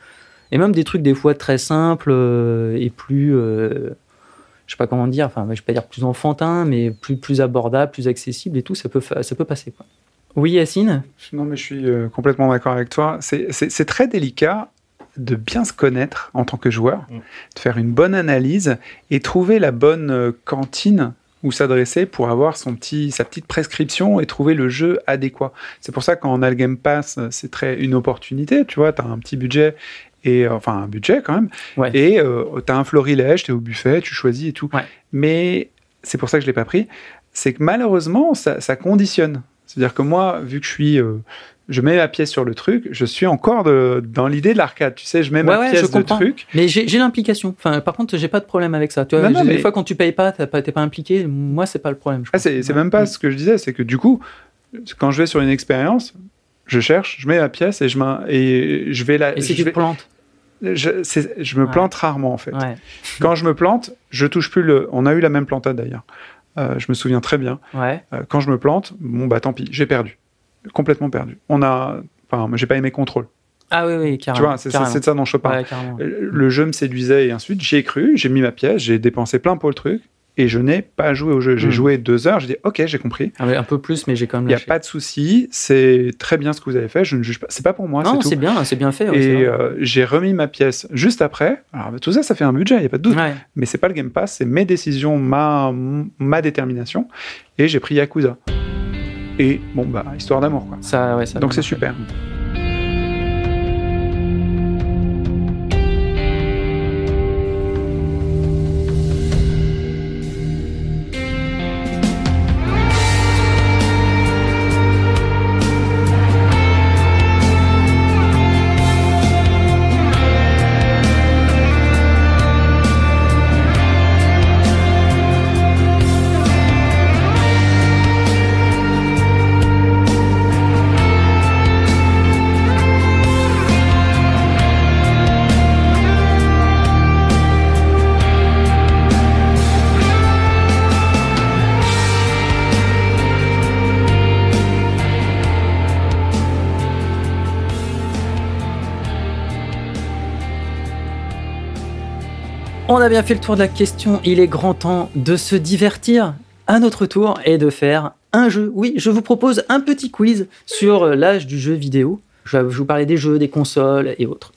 et même des trucs des fois très simples euh, et plus, euh, je sais pas comment dire, enfin je vais pas dire plus enfantin, mais plus, plus abordable, plus accessible et tout, ça peut, ça peut passer. Quoi. Oui Yacine? Non, mais je suis euh, complètement d'accord avec toi. C'est- très délicat de bien se connaître en tant que joueur, Mm. de faire une bonne analyse et trouver la bonne cantine où s'adresser pour avoir son petit, sa petite prescription et trouver le jeu adéquat. C'est pour ça quand on a le Game Pass, euh, c'est très une opportunité. Tu vois, tu as un petit budget. Et, euh, enfin, un budget quand même. Ouais. Et tu as un florilège, tu es au buffet, tu choisis et tout. Ouais. Mais c'est pour ça que je l'ai pas pris. C'est que malheureusement, ça, ça conditionne. C'est-à-dire que moi, vu que je suis, euh, je mets ma pièce sur le truc, je suis encore de- dans l'idée de l'arcade. Tu sais, je mets Ouais, ma ouais, pièce de comprends. truc. Mais j'ai l'implication. Enfin, par contre, j'ai pas de problème avec ça. Tu vois, Non, non, j'ai- des mais- fois quand tu payes pas, t'as pas- t'es pas impliqué. Moi, c'est pas le problème. Ah, c'est Ouais. même pas ce que je disais, c'est que du coup, quand je vais sur une expérience, je cherche, je mets ma pièce et je, m'in- et je vais la. Et si je, tu te plantes je, me plante rarement en fait. Quand je me plante, je touche plus le. On a eu la même plantade d'ailleurs. Euh, je me souviens très bien. Euh, quand je me plante, bon bah tant pis, j'ai perdu, complètement perdu. On a, enfin, j'ai pas aimé contrôle. Ah oui, oui, Tu carrément. vois, c'est c'est- carrément. c'est de ça dont je parle. Ouais, Le jeu me séduisait et ensuite j'y ai cru, j'ai mis ma pièce, j'ai dépensé plein pour le truc et je n'ai pas joué au jeu. J'ai Mm. joué deux heures, j'ai dit ok, j'ai compris. Ah, un peu plus, mais j'ai quand même Il n'y a pas de souci, c'est très bien ce que vous avez fait, je ne juge pas. C'est pas pour moi, non, c'est bien, c'est bien fait. ouais, Et euh, j'ai remis ma pièce juste après. Alors tout ça, ça fait un budget, il n'y a pas de doute. Ouais. Mais c'est pas le Game Pass, c'est mes décisions, ma, ma détermination. Et j'ai pris Yakuza. Et bon, bah, histoire d'amour, quoi. Ça, ouais, ça Donc c'est super. A bien fait le tour de la question. Il est grand temps de se divertir à notre tour et de faire un jeu. Oui, je vous propose un petit quiz sur euh, l'âge du jeu vidéo. Je vais vous parler des jeux, des consoles et autres.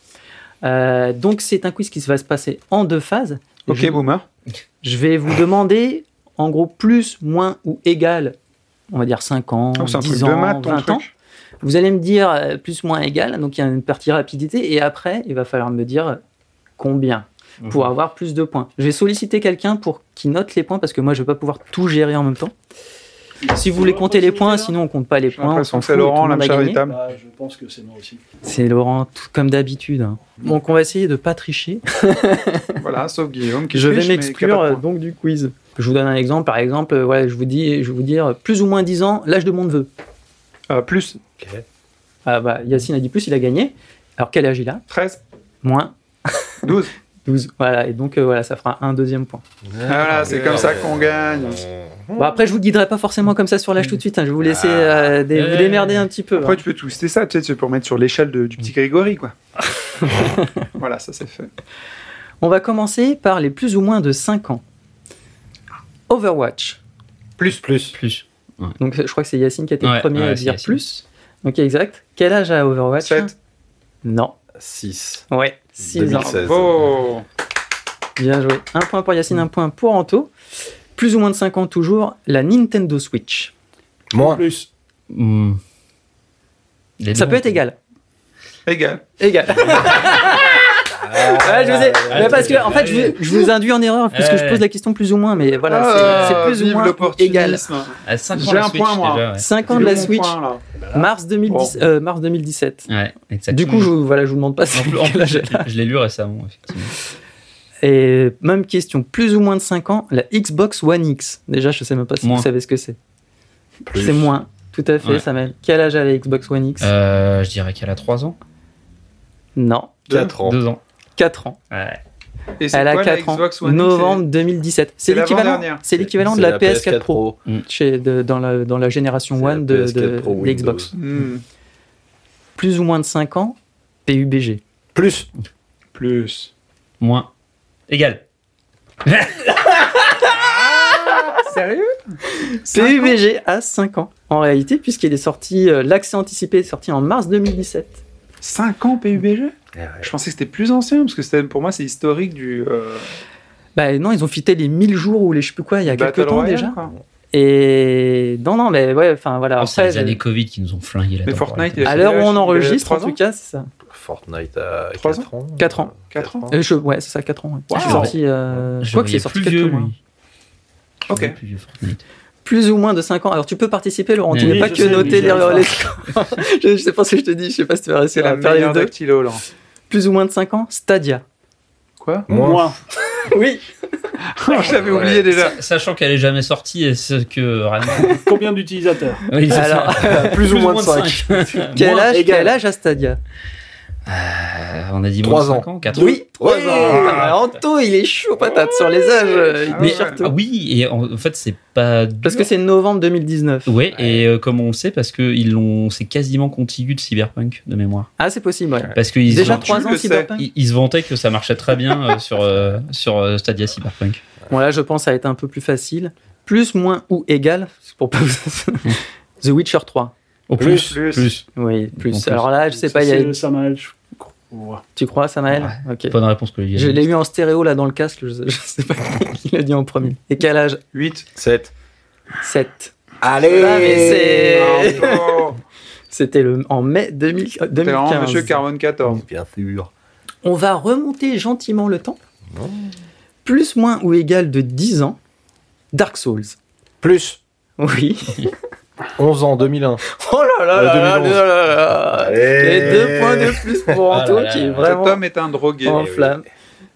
Euh, donc c'est un quiz qui va se passer en deux phases. Ok, je, boomer. *laughs* je vais vous demander en gros plus, moins ou égal, on va dire 5 ans, Oh, c'est un 10 truc ans, maths, ton 20 ans. Vous allez me dire euh, plus, moins, égal, donc il y a une partie rapidité, et après, il va falloir me dire combien pour avoir plus de points. Je vais solliciter quelqu'un pour qui note les points, parce que moi, je vais pas pouvoir tout gérer en même temps. Si vous voulez compter les points, sinon on compte pas les J'ai points. c'est Laurent, tout le monde a l'âme gagné. charitable. Bah, je pense que c'est moi aussi. C'est Laurent, tout comme d'habitude. Donc on va essayer de pas tricher. *laughs* Voilà, sauf Guillaume qui Je vais triche, m'exclure donc du quiz. Je vous donne un exemple. Par exemple, euh, voilà, je vous dis, je vais vous dire plus ou moins 10 ans, l'âge de mon neveu. Euh, plus Ah bah Yacine a dit plus, il a gagné. Alors quel âge il a? 13, Moins 12. *laughs* 12. Voilà, et donc euh, voilà, ça fera un deuxième point. Voilà, c'est comme ça qu'on gagne. Bon après, je vous guiderai pas forcément comme ça sur l'âge tout de suite. hein. Je vais vous laisser euh, dé- vous Ouais. démerder un petit peu. Après, hein. tu peux twister ça, tu sais, c'est pour mettre sur l'échelle de- du petit Grégory, quoi. *laughs* voilà, ça c'est fait. On va commencer par les plus ou moins de 5 ans. Overwatch. Plus, plus. Plus. Donc je crois que c'est Yacine qui a été le Ouais, premier ouais, à c'est dire Yacine. plus. Ok, exact. Quel âge a Overwatch? Sept. Non. 6. Ouais, 6 ans. 2016. Oh Bien joué. Un point pour Yacine, un point pour Anto. Plus ou moins de 5 ans toujours, la Nintendo Switch. Moins. Plus. Hmm. Ça peut être égal. Égal. Égal. *laughs* Ouais, je vous ai- mais parce que en fait, je vous, je vous induis en erreur parce que je pose la question plus ou moins, mais voilà, c'est- c'est plus ou Ah, moins égal. À 5 ans, un point, moi. déjà, ouais. 5 ans de la Switch, mars, 2010, euh, mars 2017. Ouais, exactement. Du coup, je, vous- voilà, je vous demande pas je, l'ai lu récemment, effectivement. Et même question, plus ou moins de 5 ans, la Xbox One X. Déjà, je sais même pas si Moins. vous savez ce que c'est. C'est moins. Tout à fait, Ouais. Samuel. Quel âge a la Xbox One X? Euh, je dirais qu'elle a 3 ans. Non. 4 ans. 2 ans. 4 ans. Ouais. Et c'est Elle a quoi la 4 ans. One Novembre 2017. c'est l'équivalent. l'avant-dernière. C'est l'équivalent de la PS4 Pro, Mm. chez, de- dans, la, dans la génération C'est la One de, PS4 de, Xbox. Hmm. Plus ou moins de 5 ans, PUBG. Plus. Plus. Moins. Égal. *laughs* Sérieux? PUBG a 5 ans, en réalité, puisqu'il est sorti, euh, l'accès anticipé est sorti en mars 2017. 5 ans PUBG ouais. Je pensais que c'était plus ancien, parce que pour moi, c'est historique du. euh, Bah non, ils ont fité les 1000 jours ou les je sais plus quoi, il y a Battle quelques temps Royale, déjà. quoi. Et non, non, mais ouais, enfin voilà. Oh, c'est les années Covid qui nous ont flingué la. Fortnite, à l'heure où on enregistre, en tout cas, c'est ça. Fortnite à Trois 4 ans. Quatre ans. Quatre ans. Euh, je- ouais, c'est ça, 4 ans. ouais. Wow. C'est sorti. Euh, je crois que c'est sorti plus 4 vieux, mois. lui. Ok. plus vieux Fortnite. Plus ou moins de 5 ans. Alors tu peux participer, Laurent. Tu Oui, n'es pas je que sais, noter les, les scores. *laughs* je, sais pas ce que je te dis. Je sais pas si tu vas C'est réussir la à faire Plus ou moins de 5 ans, Stadia. Quoi Moins. *laughs* Oui. *laughs* Je l'avais oublié déjà. Sa- Sachant qu'elle est jamais sortie et ce que vraiment. *laughs* Combien d'utilisateurs Oui, Alors, ça. Plus ou moins de cinq. 5. Quel âge, quel âge a Stadia? Euh, on a dit Trois moins de ans. 5 ans, 4 Oui. Trois Oui. ans. Ah, Anto, il est chaud patate sur les âges. euh, Il Ah Mais ouais, déchire tout. ah oui, et en, en fait, c'est pas. Parce que c'est novembre 2019. Ouais, et euh, comme on le sait, parce que ils l'ont, c'est quasiment contigu de Cyberpunk de mémoire. Ah, c'est possible, ouais. Parce qu'ils Déjà ont- 3 tu ans. Cyberpunk. ils, ils se vantaient que ça marchait très bien euh, sur euh, sur euh, Stadia Cyberpunk. Bon, là, je pense que ça va être un peu plus facile. Plus, moins ou égal. c'est Pour pas vous- *laughs* The Witcher 3. Au Plus, plus, plus. Oui, plus. En plus. Alors là, je sais Ça, pas, il y a... Samael, je crois. tu crois, Samael Ok. Bonne réponse que Je l'ai eu en stéréo là dans le casque, je, je sais pas *laughs* qui l'a dit en premier. Et quel âge 8. 7. 7. Allez Ah, mais c'est- Bravo. *laughs* C'était le, en mai 2000 euh, T'es vraiment 2015. Monsieur Carbone 14. Bien sûr. On va remonter gentiment le temps. Plus, moins ou égal de 10 ans. Dark Souls. Plus. Oui. *laughs* 11 ans, 2001. *laughs* Oh là là Euh, là là 2011. là là là. Allez. Et deux points de plus pour *laughs* Ah Anto là là qui est là. vraiment Cet homme est un drogué. en oui. flamme.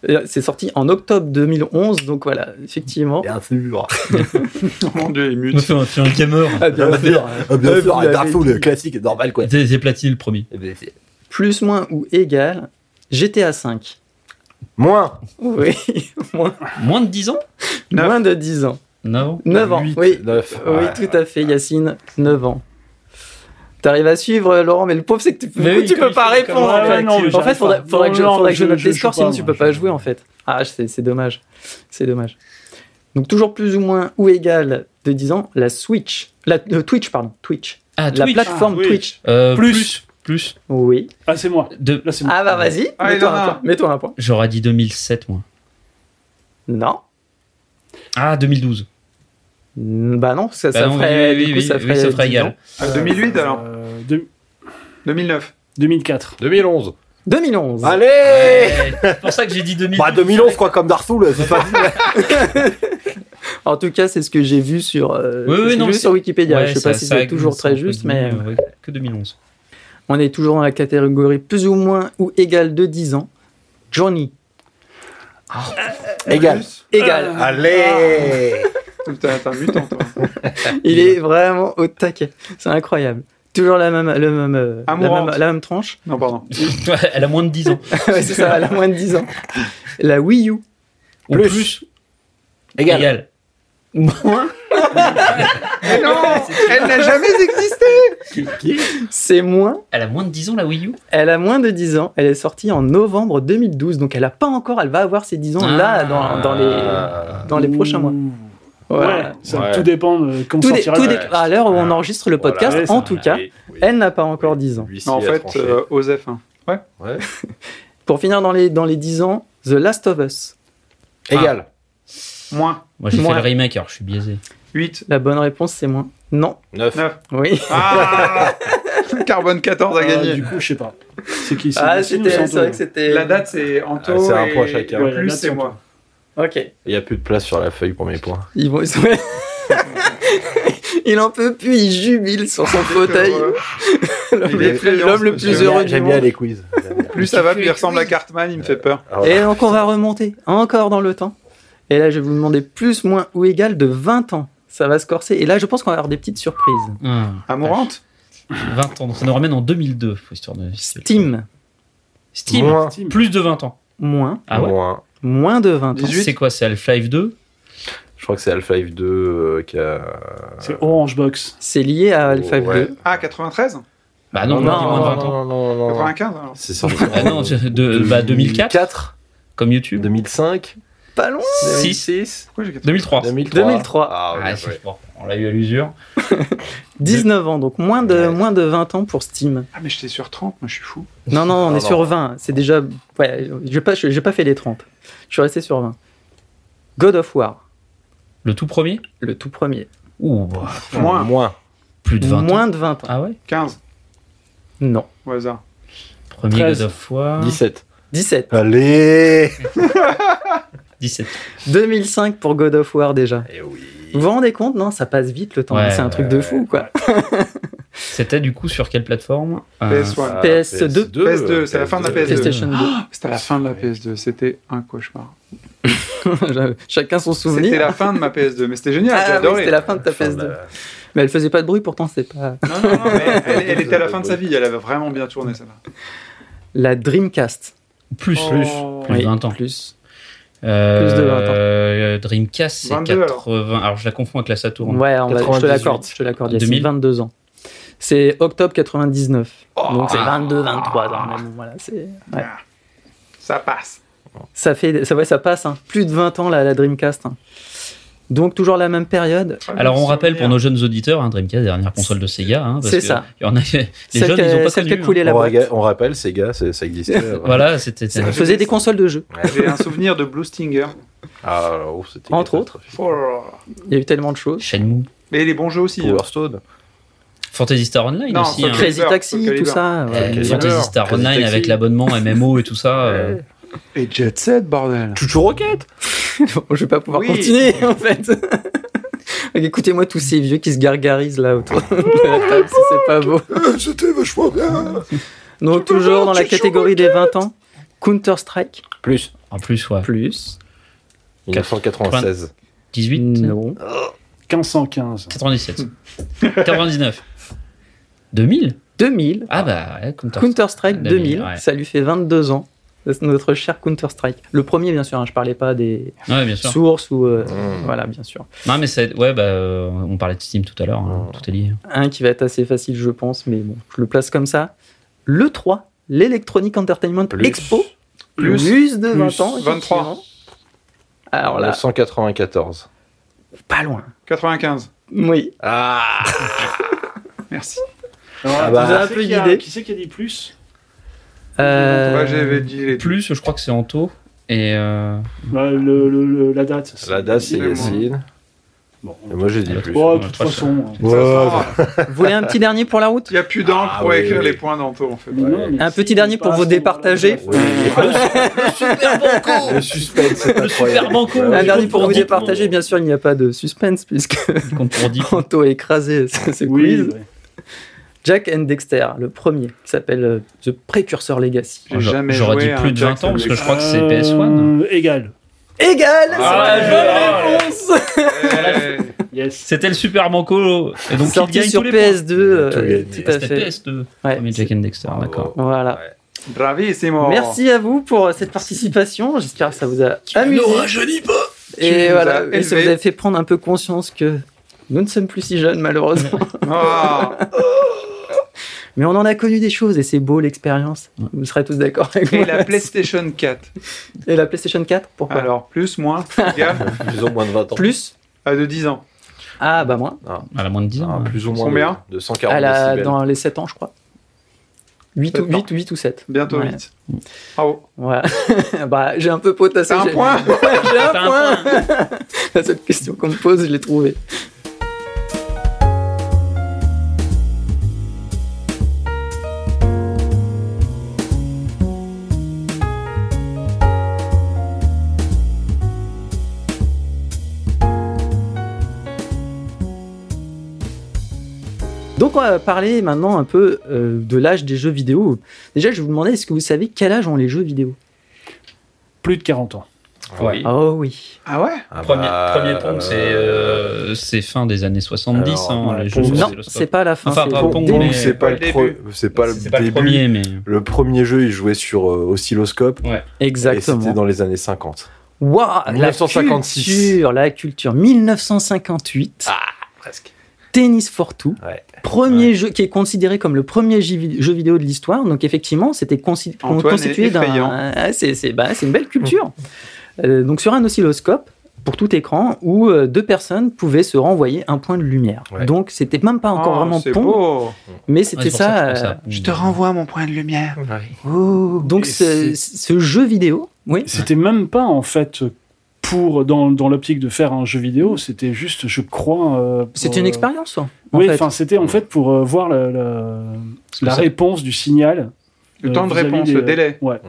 Et C'est sorti en octobre 2011, donc voilà, effectivement. Bien sûr. *laughs* Mon dieu, il mute. un, fait un gamer. Ah, bien sûr. Ah, bien Euh, sûr, Dark Souls classique, normal quoi. J'ai platiné le premier. Eh ben, Plus, moins ou égal. GTA 5. Moins. Oui, moins, Moins de 10 ans? Moins de 10 ans. Non. 9 ans, oui. Oui, Ouais. tout à fait, Yacine, 9 ans. T'arrives à suivre, euh, Laurent, mais le pauvre, c'est que tu, Mais oui, tu peux pas répondre. en ouais, fait, non, mais en fait, j'arrive faudrait, pas. faudrait que je, Non, faudrait que je je- note joue scores, sinon tu peux pas jouer, en fait. Ah, c'est c'est dommage. C'est dommage. Donc, toujours plus ou moins ou égal de 10 ans, la Switch. La, euh, Twitch, pardon, Twitch. Ah, La Twitch. plateforme Ah, oui. Twitch. Euh, Plus. plus. Plus. Oui. Ah, c'est moi. De... Là, c'est moi. Ah, bah vas-y, Ah, mets-toi un un point. J'aurais dit 2007, moi. Non. Ah, 2012. Bah non, ça, Bah ça non, ferait, oui, oui, du coup, oui, ça oui, ferait, ça ferait 10 égal. ans. Ah, 2008 alors Euh, deux- 2009. 2004. 2011. 2011. Allez Ouais, C'est pour ça que j'ai dit 2012. Bah 2011 quoi comme Dark Souls, c'est facile. *laughs* En tout cas, c'est ce que j'ai vu sur, euh, Oui, oui, non, vu sur Wikipédia. Ouais, je sais ça- pas si c'est toujours très juste, mais euh, ouais, que 2011. on est toujours dans la catégorie plus ou moins ou égal de 10 ans. Johnny. Égal. Plus. Égal. Allez T'es t'es un mutant, toi. *laughs* Il est vraiment au taquet. C'est incroyable. Toujours la même, le même, euh, la, Amourante. même, la même tranche. Non, pardon. *laughs* Elle a moins de 10 ans. *laughs* ouais, c'est ça, elle a moins de 10 ans. La Wii U. Ou Plus. plus. Égal. Égal. Moins. Mais non Elle n'a jamais existé C'est moins. Elle a moins de 10 ans, la Wii U? Elle a moins de 10 ans. Elle est sortie en novembre 2012. Donc elle a pas encore. Elle va avoir ses 10 ans là, Ah. dans, dans les, dans les prochains mois. Voilà. Ouais, ça, Ouais. tout dépend de quand Tout, dé- sortira tout dé- à l'heure où on enregistre le podcast, Ouais, ça, en tout cas, Oui, oui. elle n'a pas encore 10 ans. Non, En fait, euh, Osef. hein. Ouais. *laughs* Pour finir dans les, dans les 10 ans, The Last of Us. Égal. Moins. Moi, j'ai fait le remake, alors je suis biaisé. 8. La bonne réponse, c'est moins. Non. 9. 9. Oui. Ah *laughs* Carbone 14 a Ah, gagné. du coup, je sais pas. C'est qui c'est Ah, c'était, c'est vrai que c'était. La date, c'est Anto. Ah, c'est un et point chacun. Ouais, plus, c'est moi. Ok. Il n'y a plus de place sur la feuille pour mes points. Ils vont. *laughs* il en peut plus, il jubile sur son fauteuil. *laughs* L'homme le plus, le heureux du J'aime bien monde. les quiz. *laughs* Plus ça va, plus il ressemble à Cartman, il me fait peur. Et donc on va remonter encore dans le temps. Et là, je vais vous demander plus, moins ou égal de 20 ans. Ça va se corser. Et là, je pense qu'on va avoir des petites surprises. Ah, Amourante 20 ans, donc ça nous ramène en 2002, faut histoire de... Steam, Steam, Moins. Plus de 20 ans. moins. Ah ouais Moins. Moins de 20 ans. 18. C'est quoi C'est Half-Life 2 Je crois que c'est Half-Life 2 euh, qui a. C'est Orange Box. C'est lié à Alpha Ouais. 2. Ah, 93 Bah non, Non, on dit moins de 20 ans. non, non, non, non. 95 alors C'est sorti. Ah non, de, bah 2004, 2004, comme YouTube. 2005, Pas loin. 6, Pourquoi j'ai 93 2003. 2003. 2003. Ah, Ah, c'est joué. bon, on l'a eu à l'usure. *laughs* 19 ans, donc moins de, Ouais. moins de 20 ans pour Steam. Ah, mais j'étais sur 30, moi je suis fou. Non, non, on Non, est non. sur 20. C'est déjà. Ouais, j'ai pas, j'ai pas fait les 30. Je suis resté sur 20. God of War, Le tout premier? Le tout premier. Ouh, bah, Moins, Moins. plus de 20 ans. Moins de 20 ans. Ah ouais? 15 Non. au hasard. Premier 13. God of War. 17. 17. Allez *laughs* 17. 2005 pour God of War déjà. Eh oui. Vous vous rendez compte Non, ça passe vite le temps. Ouais, c'est un truc de fou, quoi. *laughs* C'était du coup sur quelle plateforme? Euh, PS1. Ah, PS2. PS2, c'est la fin de la PS2. PlayStation 2. C'était la fin de la PS2, c'était un cauchemar. *laughs* Chacun son C'était souvenir. la fin de ma PS2, mais c'était génial, j'ai Ah oui, adoré. c'était la fin de ta PS2. Mais elle faisait pas de bruit, pourtant c'est pas. Non, non, non, mais elle, elle *laughs* était à la fin de sa vie, elle avait vraiment bien tourné celle-là. La Dreamcast. Plus, Oh. plus. Plus Oui, de 20 ans. Plus. Euh, Plus de 20 ans. Dreamcast, c'est 22 alors. 80. Alors. je la confonds avec la Saturn. Ouais, on va- je te 98. l'accorde. Je te l'accorde. Il y a 2000. 22 ans. C'est octobre 99. Donc c'est Ah. 22, 23 ans. mais bon, voilà, c'est. ouais. Ça passe. Ça fait, ça, ouais, ça passe. hein. Plus de 20 ans la, la Dreamcast. hein. Donc toujours la même période. Alors on rappelle pour nos jeunes auditeurs, hein, Dreamcast, dernière console de Sega. Hein, C'est ça. Y en a, *laughs* les jeunes, qui a- ils ont pas connu. coulé hein. la On, boîte. on rappelle, Sega, c'est- ça existait. *laughs* Voilà, c'était. Ça faisait des consoles de jeux. J'ai un souvenir de Blue Stinger. Ah, oh, c'était Entre autres. Oh. Il y a eu tellement de choses. Shenmue. Mais les bons jeux aussi. hein. Power Stone. Fantasy Star Online Non, aussi. Hein. Crazy Taxi, tout ça. ouais. Euh. Fantasy Star Crazy Online Taxi. avec l'abonnement MMO et tout ça. euh, Et Jet Set, bordel. Chouchou Rocket *laughs* je vais pas pouvoir Oui. continuer en fait. *laughs* Écoutez-moi tous ces vieux qui se gargarisent là autour de la table, si c'est pas beau. C'était vachement bien *laughs* Donc toujours dans la catégorie des 20 ans, Counter Strike Plus. En plus, ouais. plus 1996. 18 non 1515. 97. 99. 2000 2000 Ah bah, ouais, Counter. Counter Strike 2000, 2000, ouais. ça lui fait 22 ans. C'est notre cher Counter Strike. Le premier bien sûr, hein, je parlais pas des Ouais, bien sûr. sources ou euh, Mmh. voilà bien sûr. Non, mais c'est. Ouais, bah, euh, on parlait de Steam tout à l'heure. hein, Mmh. Tout est lié. Un qui va être assez facile je pense, mais bon, je le place comme ça. Le 3, l'Electronic Entertainment Plus. Expo, Plus. plus de 20 Plus. ans. 23. effectivement. Alors là, 1994. pas loin. 95. Oui. Ah Merci. Ah bah, vous avez un qui peu c'est qui qui a dit plus? Euh, j'avais dit les Plus, je crois que c'est Anto. Et. euh, Bah, le, le- le- La date. c'est- La date, c'est. Yacine. Bon. Et moi, j'ai dit plus. Oh, de toute façon. Ça Vous voulez un petit dernier pour la route? Il n'y a plus d'encre Ah pour oui, écrire oui. les points d'Anto, en fait. Non, mais Un si, petit dernier pas pour à vous ce départager. moment-là. Le suspense, c'est incroyable. super banco. Ouais, Un ouais. dernier pour vous 10 départager, bien sûr, il n'y a pas de suspense puisque Il compte pour 10. Anto a écrasé ce, ce Oui, quiz. ouais. Jack and Dexter, le premier, qui s'appelle euh, The Precursor Legacy. J'aurais- jamais J'aurais joué dit plus de Jack 20 ans parce que je crois que c'est Euh, PS1. Égal. Égal Ah, C'est je- la bonne réponse *laughs* Yes. C'était le super banco. Et donc, il Sorti gagne sur tous les points. PS2, euh, Tout à fait. PS2. Ouais, Premier c'est- Jack and Dexter, d'accord. Voilà. Ouais. Bravissimo. Merci à vous pour cette participation. J'espère que ça vous a amusé. rajeunit pas Tu Et nous voilà, et ça vous a fait prendre un peu conscience que nous ne sommes plus si jeunes, malheureusement. *laughs* Ah, *laughs* Mais on en a connu des choses et c'est beau l'expérience. Vous serez tous d'accord avec et moi. la PlayStation 4. Et la PlayStation 4 Pourquoi Alors, plus, moins, Plus *laughs* ou moins de 20 ans. Plus à de 10 ans. Ah, bah moins. À la moins de 10 ans. Ah, ouais. plus ou moins Combien de, de 140 Elle a décibels. dans les 7 ans, je crois. 8 ou, Sept ans. 8, 8 ou 7. Bientôt Ouais. 8. Bravo. Voilà. *laughs* bah, j'ai un peu potassé. T'as un j'ai- point *laughs* J'ai un point. La seule question qu'on me pose, je l'ai trouvée. Donc on va parler maintenant un peu euh, de l'âge des jeux vidéo. Déjà, je vais vous demander, est-ce que vous savez quel âge ont les jeux vidéo? Plus de 40 ans. Oui. Oh oui. Ah ouais? Ah Premier, bah, premier Pong, c'est euh, euh, c'est fin des années 70, Alors, hein, ouais, les jeux Non, c'est pas la fin. Enfin, c'est pas c'est pas, le le pro- début. c'est pas le C'est pas le début. premier, mais Le premier jeu, il jouait sur euh, oscilloscope. Et c'était Exactement. dans les années 50. Waouh, la 1956. culture, la culture. 1958. Ah, presque. Tennis for Two. Ouais. Premier jeu qui est considéré comme le premier jeu vid- jeu vidéo de l'histoire. Donc effectivement, c'était constitué d'un. Ah, c'est c'est- bah, c'est une belle culture. *laughs* Euh, donc sur un oscilloscope pour tout écran où euh, deux personnes pouvaient se renvoyer un point de lumière. Ouais. Donc c'était même pas encore Oh, vraiment beau. mais c'était ça, euh, Je te renvoie mon point de lumière. oh, donc ce, ce jeu vidéo, oui. C'était même pas en fait pour dans, dans l'optique de faire un jeu vidéo, c'était juste, je crois. euh, C'était une euh, expérience. en Oui, enfin c'était en fait pour euh, voir la, réponse du signal. Le euh, temps de réponse, des- le délai. Ouais.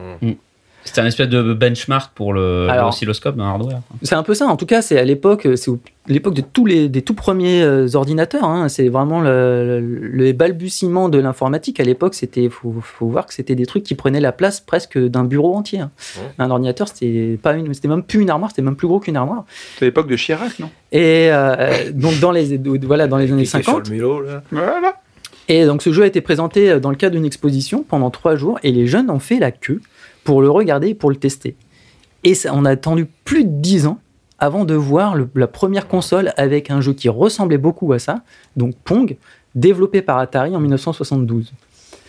C'était un espèce de benchmark pour le l'oscilloscope d'un hardware. C'est un peu ça. En tout cas, c'est à l'époque, c'est l'époque de tous les des tout premiers euh, ordinateurs. hein. C'est vraiment le, le, le balbutiement de l'informatique. À l'époque, c'était faut, faut voir que c'était des trucs qui prenaient la place presque d'un bureau entier. hein. Ouais. Un ordinateur, c'était pas une, c'était même plus une armoire, c'était même plus gros qu'une armoire. C'est l'époque de Chirac, non? Et euh, donc dans les voilà dans les années Cliquez sur 50. le Milo, là. Voilà. Et donc ce jeu a été présenté euh, dans le cadre d'une exposition pendant trois jours et les jeunes ont fait la queue pour le regarder et pour le tester. Et ça, on a attendu plus de dix ans avant de voir le- la première console avec un jeu qui ressemblait beaucoup à ça, donc Pong, développé par Atari en 1972.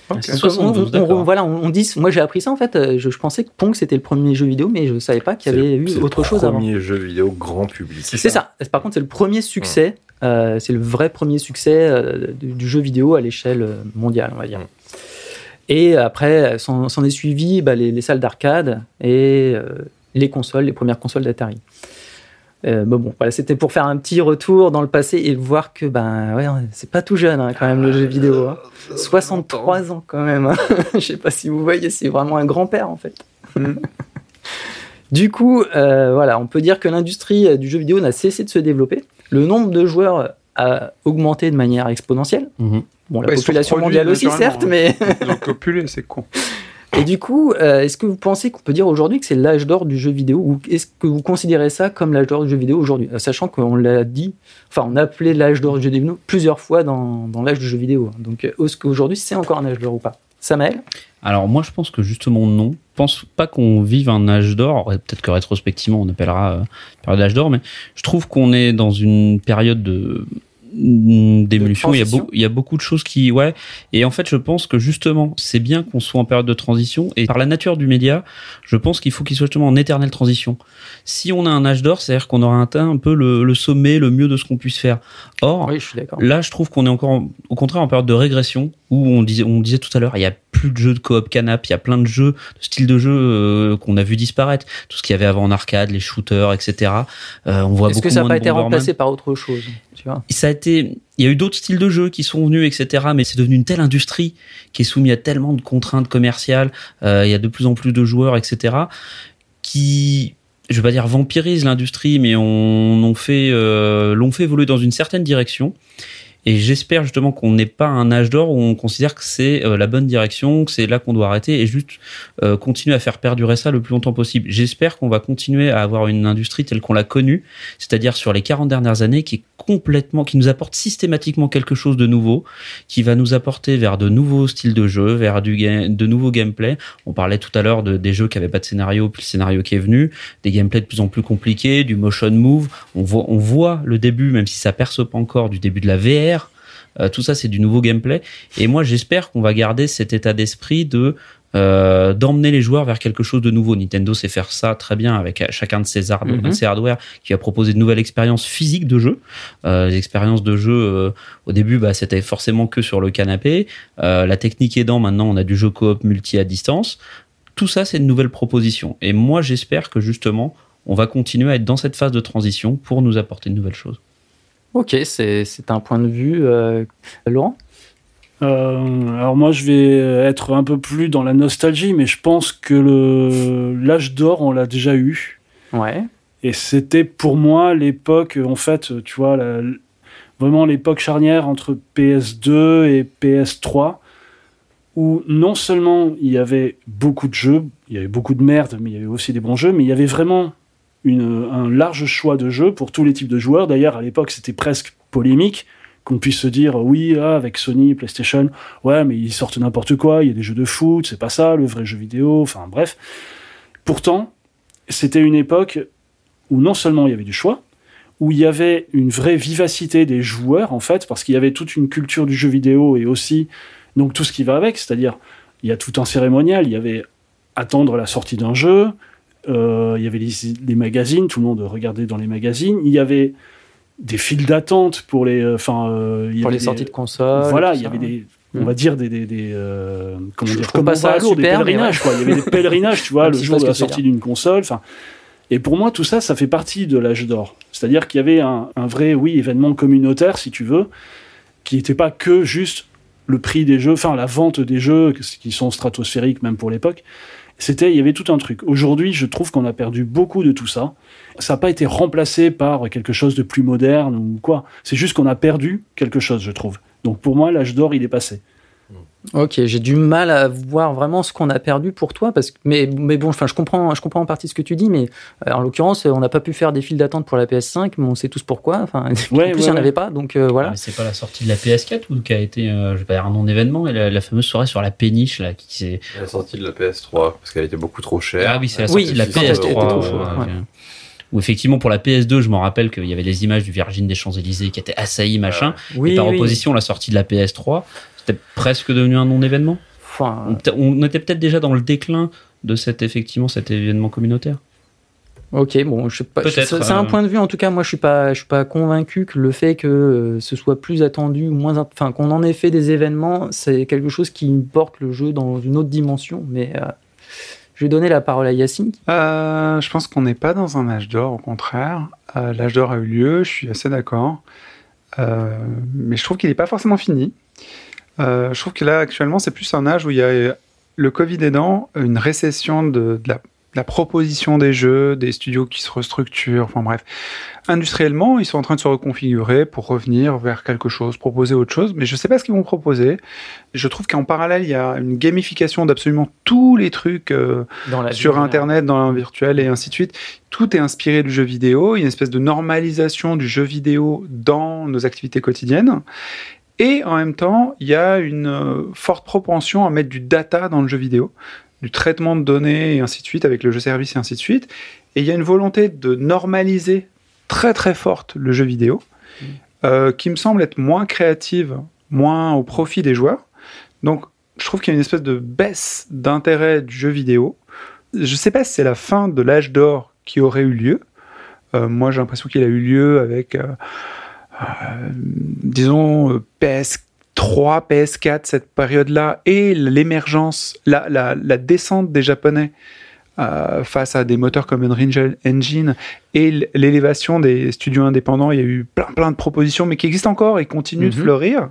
Ok. Donc, on- 72, on, d'accord. on- voilà, on, on dit, moi j'ai appris ça en fait, euh, je, je pensais que Pong c'était le premier jeu vidéo, mais je savais pas qu'il y C'est avait le- eu c'est le autre chose avant. premier jeu vidéo grand public. C'est ça. Par contre, c'est le premier succès. euh, c'est le vrai premier succès euh, du, du jeu vidéo à l'échelle mondiale, on va dire. Mm. Et après, s'en est suivi bah, les, les salles d'arcade et euh, les consoles, les premières consoles d'Atari. Euh, bon, bon, voilà, c'était pour faire un petit retour dans le passé et voir que ben ouais, c'est pas tout jeune hein, quand même le jeu vidéo. hein. 63 ans quand même. hein. *laughs* Je sais pas si vous voyez, c'est vraiment un grand-père en fait. Mm. *laughs* Du coup, euh, voilà, on peut dire que l'industrie euh, du jeu vidéo n'a cessé de se développer. Le nombre de joueurs a augmenté de manière exponentielle. Mhm. Bon, la Bah, population mondiale aussi, certes, naturellement, mais. Ils ont copulé, c'est con. *laughs* Et du coup, euh, est-ce que vous pensez qu'on peut dire aujourd'hui que c'est l'âge d'or du jeu vidéo ou est-ce que vous considérez ça comme l'âge d'or du jeu vidéo aujourd'hui Euh, Sachant qu'on l'a dit, enfin, on a appelé l'âge d'or du jeu vidéo plusieurs fois dans, dans l'âge du jeu vidéo. hein. Donc, euh, est-ce qu'aujourd'hui c'est encore un âge d'or ou pas? Samael? Alors moi je pense que justement non. Je pense pas qu'on vive un âge d'or. Peut-être que rétrospectivement on appellera euh, période d'âge d'or, mais je trouve qu'on est dans une période de mm, d'évolution. Il y a beau- il y a beaucoup de choses qui ouais. Et en fait je pense que justement c'est bien qu'on soit en période de transition. Et par la nature du média, je pense qu'il faut qu'il soit justement en éternelle transition. Si on a un âge d'or, c'est-à-dire qu'on aura atteint un peu le, le sommet, le mieux de ce qu'on puisse faire. Or Oui, je. Là, je trouve qu'on est encore, en- au contraire, en période de régression où on disait, on disait tout à l'heure, il y a plus de jeux de coop canap, il y a plein de jeux, de styles de jeux euh, qu'on a vu disparaître. Tout ce qu'il y avait avant en arcade, les shooters, etc. Euh, on voit Est-ce beaucoup que ça n'a pas été remplacé par autre chose tu vois? Ça a été, il y a eu d'autres styles de jeux qui sont venus, etc. Mais c'est devenu une telle industrie qui est soumise à tellement de contraintes commerciales. euh, il y a de plus en plus de joueurs, etc. Qui, je vais pas dire vampirise l'industrie, mais on, fait, euh, l'ont fait évoluer dans une certaine direction. Et j'espère justement qu'on n'est pas à un âge d'or où on considère que c'est euh, la bonne direction, que c'est là qu'on doit arrêter et juste euh, continuer à faire perdurer ça le plus longtemps possible. J'espère qu'on va continuer à avoir une industrie telle qu'on l'a connue, c'est-à-dire sur les 40 dernières années, qui est complètement, qui nous apporte systématiquement quelque chose de nouveau, qui va nous apporter vers de nouveaux styles de jeu, vers du de nouveaux gameplay. On parlait tout à l'heure de, des jeux qui avaient pas de scénario, puis le scénario qui est venu, des gameplays de plus en plus compliqués, du motion move. On voit, on voit le début, même si ça perce pas encore, du début de la VR. Euh, tout ça, c'est du nouveau gameplay. Et moi, j'espère qu'on va garder cet état d'esprit de euh, d'emmener les joueurs vers quelque chose de nouveau. Nintendo sait faire ça très bien avec chacun de ses, hard- Mhm. de ses hardware qui a proposé de nouvelles expériences physiques de jeu. Euh, les expériences de jeu, euh, au début, bah, c'était forcément que sur le canapé. Euh, la technique aidant, maintenant, on a du jeu coop multi à distance. Tout ça, c'est de nouvelles propositions. Et moi, j'espère que justement, on va continuer à être dans cette phase de transition pour nous apporter de nouvelles choses. Ok, c'est un point de vue. euh, Laurent? Euh, alors moi, je vais être un peu plus dans la nostalgie, mais je pense que le l'âge d'or, on l'a déjà eu. Ouais. Et c'était pour moi l'époque, en fait, tu vois, la- vraiment l'époque charnière entre PS2 et PS3, où non seulement il y avait beaucoup de jeux, il y avait beaucoup de merde, mais il y avait aussi des bons jeux, mais il y avait vraiment un large choix de jeux pour tous les types de joueurs. D'ailleurs, à l'époque, c'était presque polémique qu'on puisse se dire oui ah, avec Sony PlayStation ouais mais ils sortent n'importe quoi il y a des jeux de foot c'est pas ça le vrai jeu vidéo enfin bref. Pourtant c'était une époque où non seulement il y avait du choix où il y avait une vraie vivacité des joueurs en fait parce qu'il y avait toute une culture du jeu vidéo et aussi donc tout ce qui va avec. C'est-à-dire il y a tout un cérémonial. Il y avait attendre la sortie d'un jeu il y avait les, les magazines tout le monde regardait dans les magazines il y avait des files d'attente pour les, euh, enfin, euh, Pour les des- sorties de consoles. Voilà, il y avait des, on va dire des, des, des euh, comment Je dire, comme pas ça Lourdes, des pèlerinages, quoi. Il y avait des pèlerinages, tu vois, *laughs* le jour de la sortie d'une console. Enfin, et pour moi, tout ça, ça fait partie de l'âge d'or. C'est-à-dire qu'il y avait un, un vrai, oui, événement communautaire, si tu veux, qui n'était pas que juste le prix des jeux, enfin la vente des jeux qui sont stratosphériques même pour l'époque. C'était, il y avait tout un truc. Aujourd'hui, je trouve qu'on a perdu beaucoup de tout ça. Ça n'a pas été remplacé par quelque chose de plus moderne ou quoi. C'est juste qu'on a perdu quelque chose, je trouve. Donc pour moi, l'âge d'or, il est passé. Ok, j'ai du mal à voir vraiment ce qu'on a perdu pour toi, parce que mais, mais bon, enfin, je comprends, je comprends en partie ce que tu dis, mais euh, en l'occurrence, on n'a pas pu faire des files d'attente pour la PS5, mais on sait tous pourquoi. Enfin, *laughs* en plus, Ouais, il ouais, n'y en ouais. avait pas, donc euh, Ah, voilà. mais c'est pas la sortie de la PS4 ou qui a été, euh, je vais pas dire un non-événement, mais la, la fameuse soirée sur la péniche là, qui s'est. La sortie de la PS3, parce qu'elle était beaucoup trop chère. Ah oui, c'est la Oui, sortie de la quand elle était PS3. trop chaude, ouais, ouais. ok. Où effectivement pour la PS2, je m'en rappelle qu'il y avait les images du Virgin des Champs-Élysées qui étaient assaillies, machin. Oui, et par oui. opposition, la sortie de la PS3, c'était presque devenu un non-événement? Enfin, On, était peut-être déjà dans le déclin de cet effectivement cet événement communautaire. ok, bon, je sais pas. C'est un euh, point de vue. En tout cas, moi, je suis pas, je suis pas convaincu que le fait que euh, ce soit plus attendu ou moins, enfin, qu'on en ait fait des événements, c'est quelque chose qui porte le jeu dans une autre dimension. Mais euh, je vais donner la parole à Yacine. Euh, je pense qu'on n'est pas dans un âge d'or, au contraire. Euh, L'âge d'or a eu lieu, je suis assez d'accord. Euh, mais je trouve qu'il n'est pas forcément fini. Euh, je trouve que là, actuellement, c'est plus un âge où il y a le Covid aidant, une récession de, de la, proposition des jeux, des studios qui se restructurent, enfin bref. Industriellement, ils sont en train de se reconfigurer pour revenir vers quelque chose, proposer autre chose, mais je ne sais pas ce qu'ils vont proposer. Je trouve qu'en parallèle, il y a une gamification d'absolument tous les trucs euh, Dans sur Internet, dans le virtuel et ainsi de suite. Tout est inspiré du jeu vidéo. Il y a une espèce de normalisation du jeu vidéo dans nos activités quotidiennes. Et en même temps, il y a une euh, forte propension à mettre du data dans le jeu vidéo, du traitement de données et ainsi de suite, avec le jeu service et ainsi de suite. Et il y a une volonté de normaliser très très forte le jeu vidéo, euh, qui me semble être moins créative, moins au profit des joueurs. Donc, je trouve qu'il y a une espèce de baisse d'intérêt du jeu vidéo. Je sais pas si c'est la fin de l'âge d'or qui aurait eu lieu. Euh, moi, j'ai l'impression qu'il a eu lieu avec, euh, disons, euh, PS3, PS4, cette période-là, et l'émergence, la, la, la descente des Japonais euh, face à des moteurs comme Unreal Engine et l'élévation des studios indépendants. Il y a eu plein, plein de propositions, mais qui existent encore et continuent de Mhm. fleurir.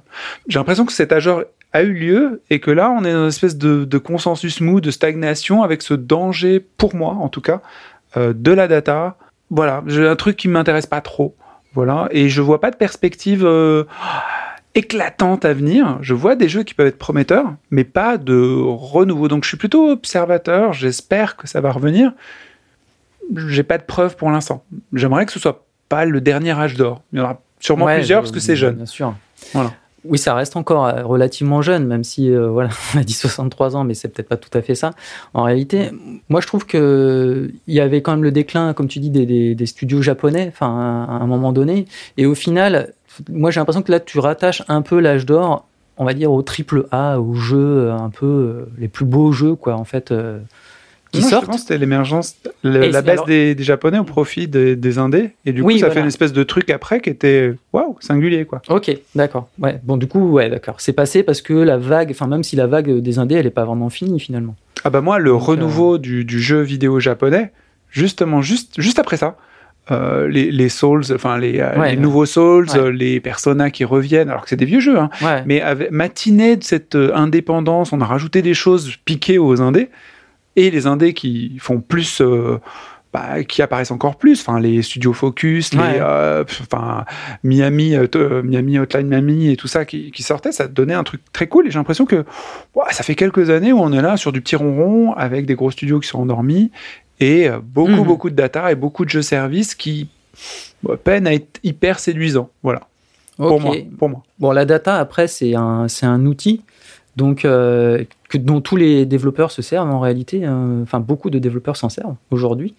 J'ai l'impression que cet âge d'or a eu lieu et que là, on est dans une espèce de, de consensus mou, de stagnation, avec ce danger, pour moi en tout cas, euh, de la data. Voilà, j'ai un truc qui m'intéresse pas trop. Voilà, et je vois pas de perspective euh, éclatante à venir. Je vois des jeux qui peuvent être prometteurs, mais pas de renouveau. Donc je suis plutôt observateur. J'espère que ça va revenir. J'ai pas de preuves pour l'instant. J'aimerais que ce soit pas le dernier âge d'or. Il y en aura sûrement Ouais, plusieurs je- parce que c'est jeune. Bien sûr. Voilà. Oui, ça reste encore euh, relativement jeune, même si euh, voilà, *laughs* on a dit 63 ans, mais c'est peut-être pas tout à fait ça. En réalité, moi je trouve que il y avait quand même le déclin, comme tu dis, des, studios japonais, enfin à un moment donné, et au final, moi j'ai l'impression que là tu rattaches un peu l'âge d'or, on va dire au triple A, aux jeux euh, un peu les plus beaux jeux quoi, en fait, qui Non, sortent. c'était l'émergence, la baisse alors- des, des Japonais au profit des, des Indés. Et du coup, Oui, ça voilà. fait une espèce de truc après qui était waouh, singulier quoi. Ok, d'accord. Ouais. Bon, du coup, ouais, d'accord. C'est passé parce que la vague, enfin même si la vague des indés, elle est pas vraiment finie finalement. Ah bah moi, le Donc, renouveau du, du jeu vidéo japonais, justement, juste, juste après ça, euh, les, les Souls, enfin les, euh, Ouais, les ouais. nouveaux Souls, Ouais. euh, les Persona qui reviennent, alors que c'est des vieux jeux, hein, Ouais. mais avec matinée de cette euh, indépendance, on a rajouté des choses piquées aux indés, et les indés qui font plus... euh, bah, qui apparaissent encore plus, enfin les studios Focus, les, euh, enfin Miami, euh, euh, Miami Hotline Miami et tout ça qui, qui sortait, ça donnait un truc très cool. Et j'ai l'impression que ça fait quelques années où on est là sur du petit ronron avec des gros studios qui sont endormis et beaucoup, Mhm. beaucoup de data et beaucoup de jeux services qui bah, peinent à être hyper séduisants. Voilà, pour moi. Pour moi. Bon, la data, après, c'est un, c'est un outil donc, euh, que, dont tous les développeurs se servent en réalité. euh, Enfin, beaucoup de développeurs s'en servent aujourd'hui.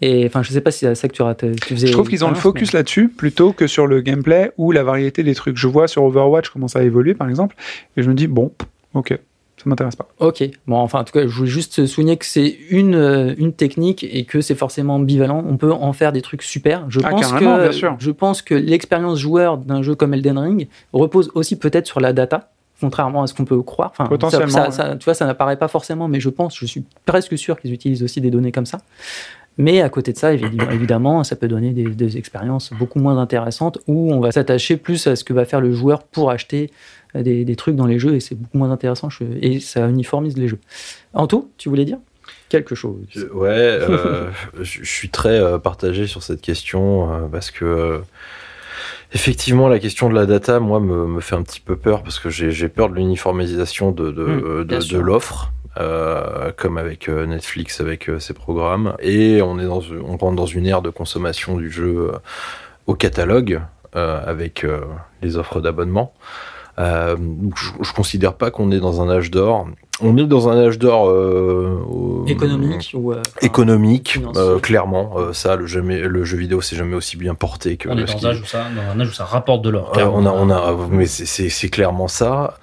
Et enfin, je sais pas si c'est à ça que tu, faisais. Je trouve qu'ils ont le focus là-dessus plutôt que sur le gameplay ou la variété des trucs. Je vois sur Overwatch comment ça a évolué, par exemple, et je me dis, bon, ok, ça m'intéresse pas. Ok. Bon, enfin, en tout cas, je voulais juste souligner que c'est une, euh, une technique et que c'est forcément ambivalent. On peut en faire des trucs super. Je Ah, pense que bien sûr. je pense que l'expérience joueur d'un jeu comme Elden Ring repose aussi peut-être sur la data. Contrairement à ce qu'on peut croire. Enfin, Potentiellement, ça- ça- ouais. ça- tu vois, ça n'apparaît pas forcément, mais je pense, je suis presque sûr qu'ils utilisent aussi des données comme ça. Mais à côté de ça, *coughs* évidemment, ça peut donner des, des expériences beaucoup moins intéressantes où on va s'attacher plus à ce que va faire le joueur pour acheter des, des trucs dans les jeux et c'est beaucoup moins intéressant je- et ça uniformise les jeux. Anto, tu voulais dire quelque chose? Je- Ouais, euh, *laughs* je je suis très euh, partagé sur cette question euh, parce que euh, effectivement la question de la data, moi, me, me fait un petit peu peur parce que j'ai peur de l'uniformisation de, de, Mmh, de- l'offre. euh, comme avec euh, Netflix avec euh, ses programmes et on est dans on rentre dans une ère de consommation du jeu euh, au catalogue euh, avec les offres d'abonnement euh, je, je considère pas qu'on est dans un âge d'or on est dans un âge d'or euh, Économique ou euh, économique, euh, clairement. Euh, ça, le, jamais, le jeu vidéo, c'est jamais aussi bien porté que. On est dans un âge où ça, dans un âge où ça rapporte de l'or. Euh, on a, on a, mais c'est- clairement ça.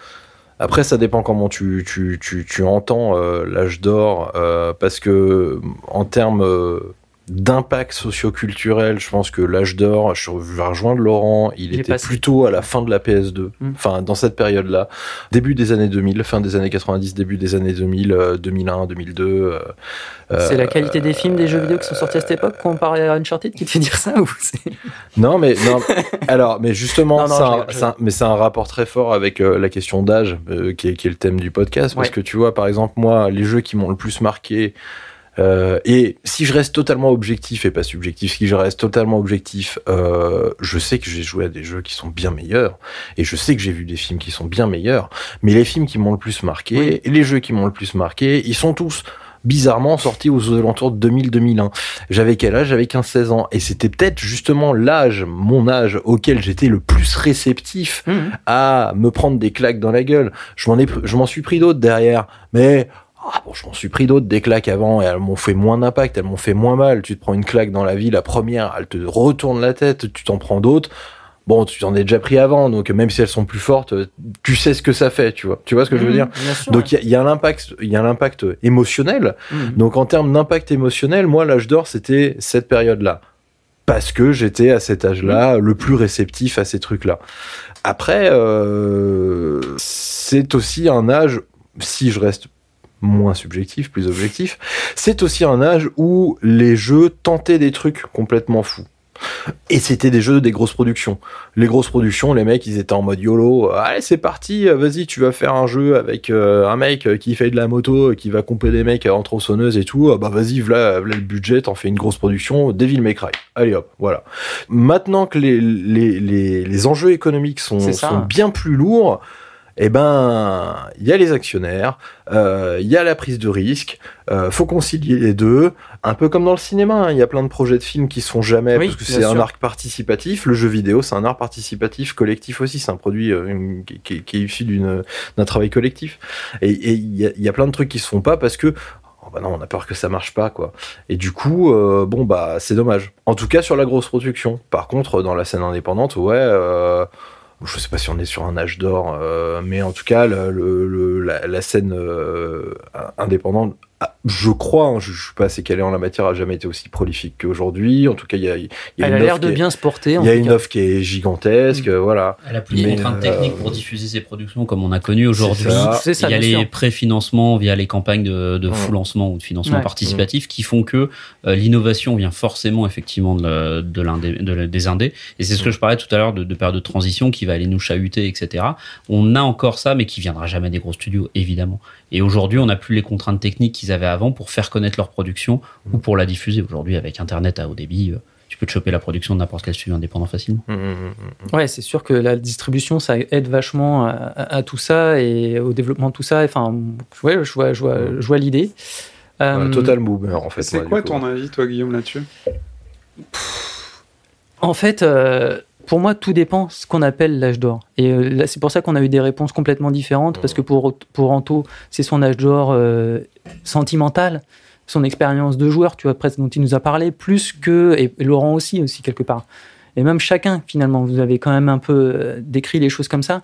Après, ça dépend comment tu, tu, tu, tu entends euh, l'âge d'or, euh, parce que en termes euh, d'impact socioculturel, je pense que l'âge d'or, je vais rejoindre Laurent, il, était passé. plutôt à la fin de la PS2, Mm. enfin dans cette période-là, début des années 2000, fin des années 90, début des années 2000, euh, 2001, 2002. euh, C'est la euh, qualité des films, des jeux vidéo qui sont sortis à cette époque comparé à Uncharted qui te fait dire ça ou Non, mais non. *laughs* alors, mais justement, je un- mais c'est un rapport très fort avec euh, la question d'âge, euh, qui, est, qui est le thème du podcast, parce que tu vois, par exemple, moi, les jeux qui m'ont le plus marqué. Euh, et si je reste totalement objectif et pas subjectif, si je reste totalement objectif, euh, je sais que j'ai joué à des jeux qui sont bien meilleurs et je sais que j'ai vu des films qui sont bien meilleurs. Mais les films qui m'ont le plus marqué Oui. et les jeux qui m'ont le plus marqué, ils sont tous bizarrement sortis aux alentours de 2000-2001. J'avais quel âge? J'avais 15-16 ans. Et c'était peut-être justement l'âge, mon âge, auquel j'étais le plus réceptif Mhm. à me prendre des claques dans la gueule. Je m'en ai, je m'en suis pris d'autres derrière. Mais, ah bon, je m'en suis pris d'autres des claques avant et elles m'ont fait moins d'impact, elles m'ont fait moins mal. Tu te prends une claque dans la vie, la première, elle te retourne la tête, tu t'en prends d'autres. Bon, tu t'en es déjà pris avant, donc même si elles sont plus fortes, tu sais ce que ça fait, tu vois. Tu vois ce que je veux Mhm, dire sûr, Donc il y a- il y, a l'impact, il y a l'impact émotionnel. Mhm. Donc en termes d'impact émotionnel, moi l'âge d'or c'était cette période-là, parce que j'étais à cet âge-là le plus réceptif à ces trucs-là. Après, euh, c'est aussi un âge, si je reste moins subjectif, plus objectif, c'est aussi un âge où les jeux tentaient des trucs complètement fous. Et c'était des jeux des grosses productions. Les grosses productions, les mecs, ils étaient en mode YOLO. euh, Allez, c'est parti, euh, vas-y, tu vas faire un jeu avec euh, un mec qui fait de la moto, qui va comper des mecs en tronçonneuse et tout. Bah vas-y, voilà, voilà le budget, t'en fais une grosse production, Devil May Cry. Allez hop, voilà. Maintenant que les, les, les, les enjeux économiques sont bien plus lourds, eh ben, il y a les actionnaires, euh, il y a la prise de risque, euh, faut concilier les deux. Un peu comme dans le cinéma, hein, il y a plein de projets de films qui se font jamais Oui, parce que c'est un arc participatif. Le jeu vidéo, c'est un art participatif collectif aussi. C'est un produit euh, une- qui, est issu d'une d'un travail collectif. Et et il y a, il y a plein de trucs qui se font pas parce que oh bah non, on a peur que ça marche pas quoi. Et du coup, euh, bon bah c'est dommage. En tout cas sur la grosse production. Par contre, dans la scène indépendante, ouais. Je sais pas si on est sur un âge d'or, euh, mais en tout cas, la scène euh, indépendante, ah, je crois, hein, je, je suis pas assez calé en la matière, a jamais été aussi prolifique qu'aujourd'hui. En tout cas, il y a, il y a Elle a une l'air offre de qui est- bien se porter. il y a une cas. offre qui est gigantesque, voilà. Elle a plus de contraintes euh, techniques pour diffuser ses productions comme on a connu aujourd'hui. Il y a les préfinancements via les campagnes de, de Ouais. full lancement ou de financement Ouais. participatif qui font que euh, l'innovation vient forcément effectivement de, de de des indés. Et c'est ce que je parlais tout à l'heure de, de période de transition qui va aller nous chahuter, etc. On a encore ça, mais qui viendra jamais des gros studios, évidemment. Et aujourd'hui, on n'a plus les contraintes techniques qu'ils avaient avant pour faire connaître leur production ou pour la diffuser. Aujourd'hui, avec Internet à haut débit, euh, tu peux te choper la production de n'importe quel studio indépendant facilement. Ouais, c'est sûr que la distribution, ça aide vachement à, à- à tout ça et au développement de tout ça. Enfin, ouais, je vois, je vois, je vois l'idée. Euh, total boomer, en fait. C'est quoi ton avis, toi, Guillaume, là-dessus? En fait, euh, pour moi, tout dépend ce qu'on appelle l'âge d'or. Et euh, là, c'est pour ça qu'on a eu des réponses complètement différentes, parce que pour, pour Anto, c'est son âge d'or euh, sentimental, son expérience de joueur, tu vois, presque dont il nous a parlé, plus que, et Laurent aussi, aussi quelque part. Et même chacun, finalement, vous avez quand même un peu euh, décrit les choses comme ça.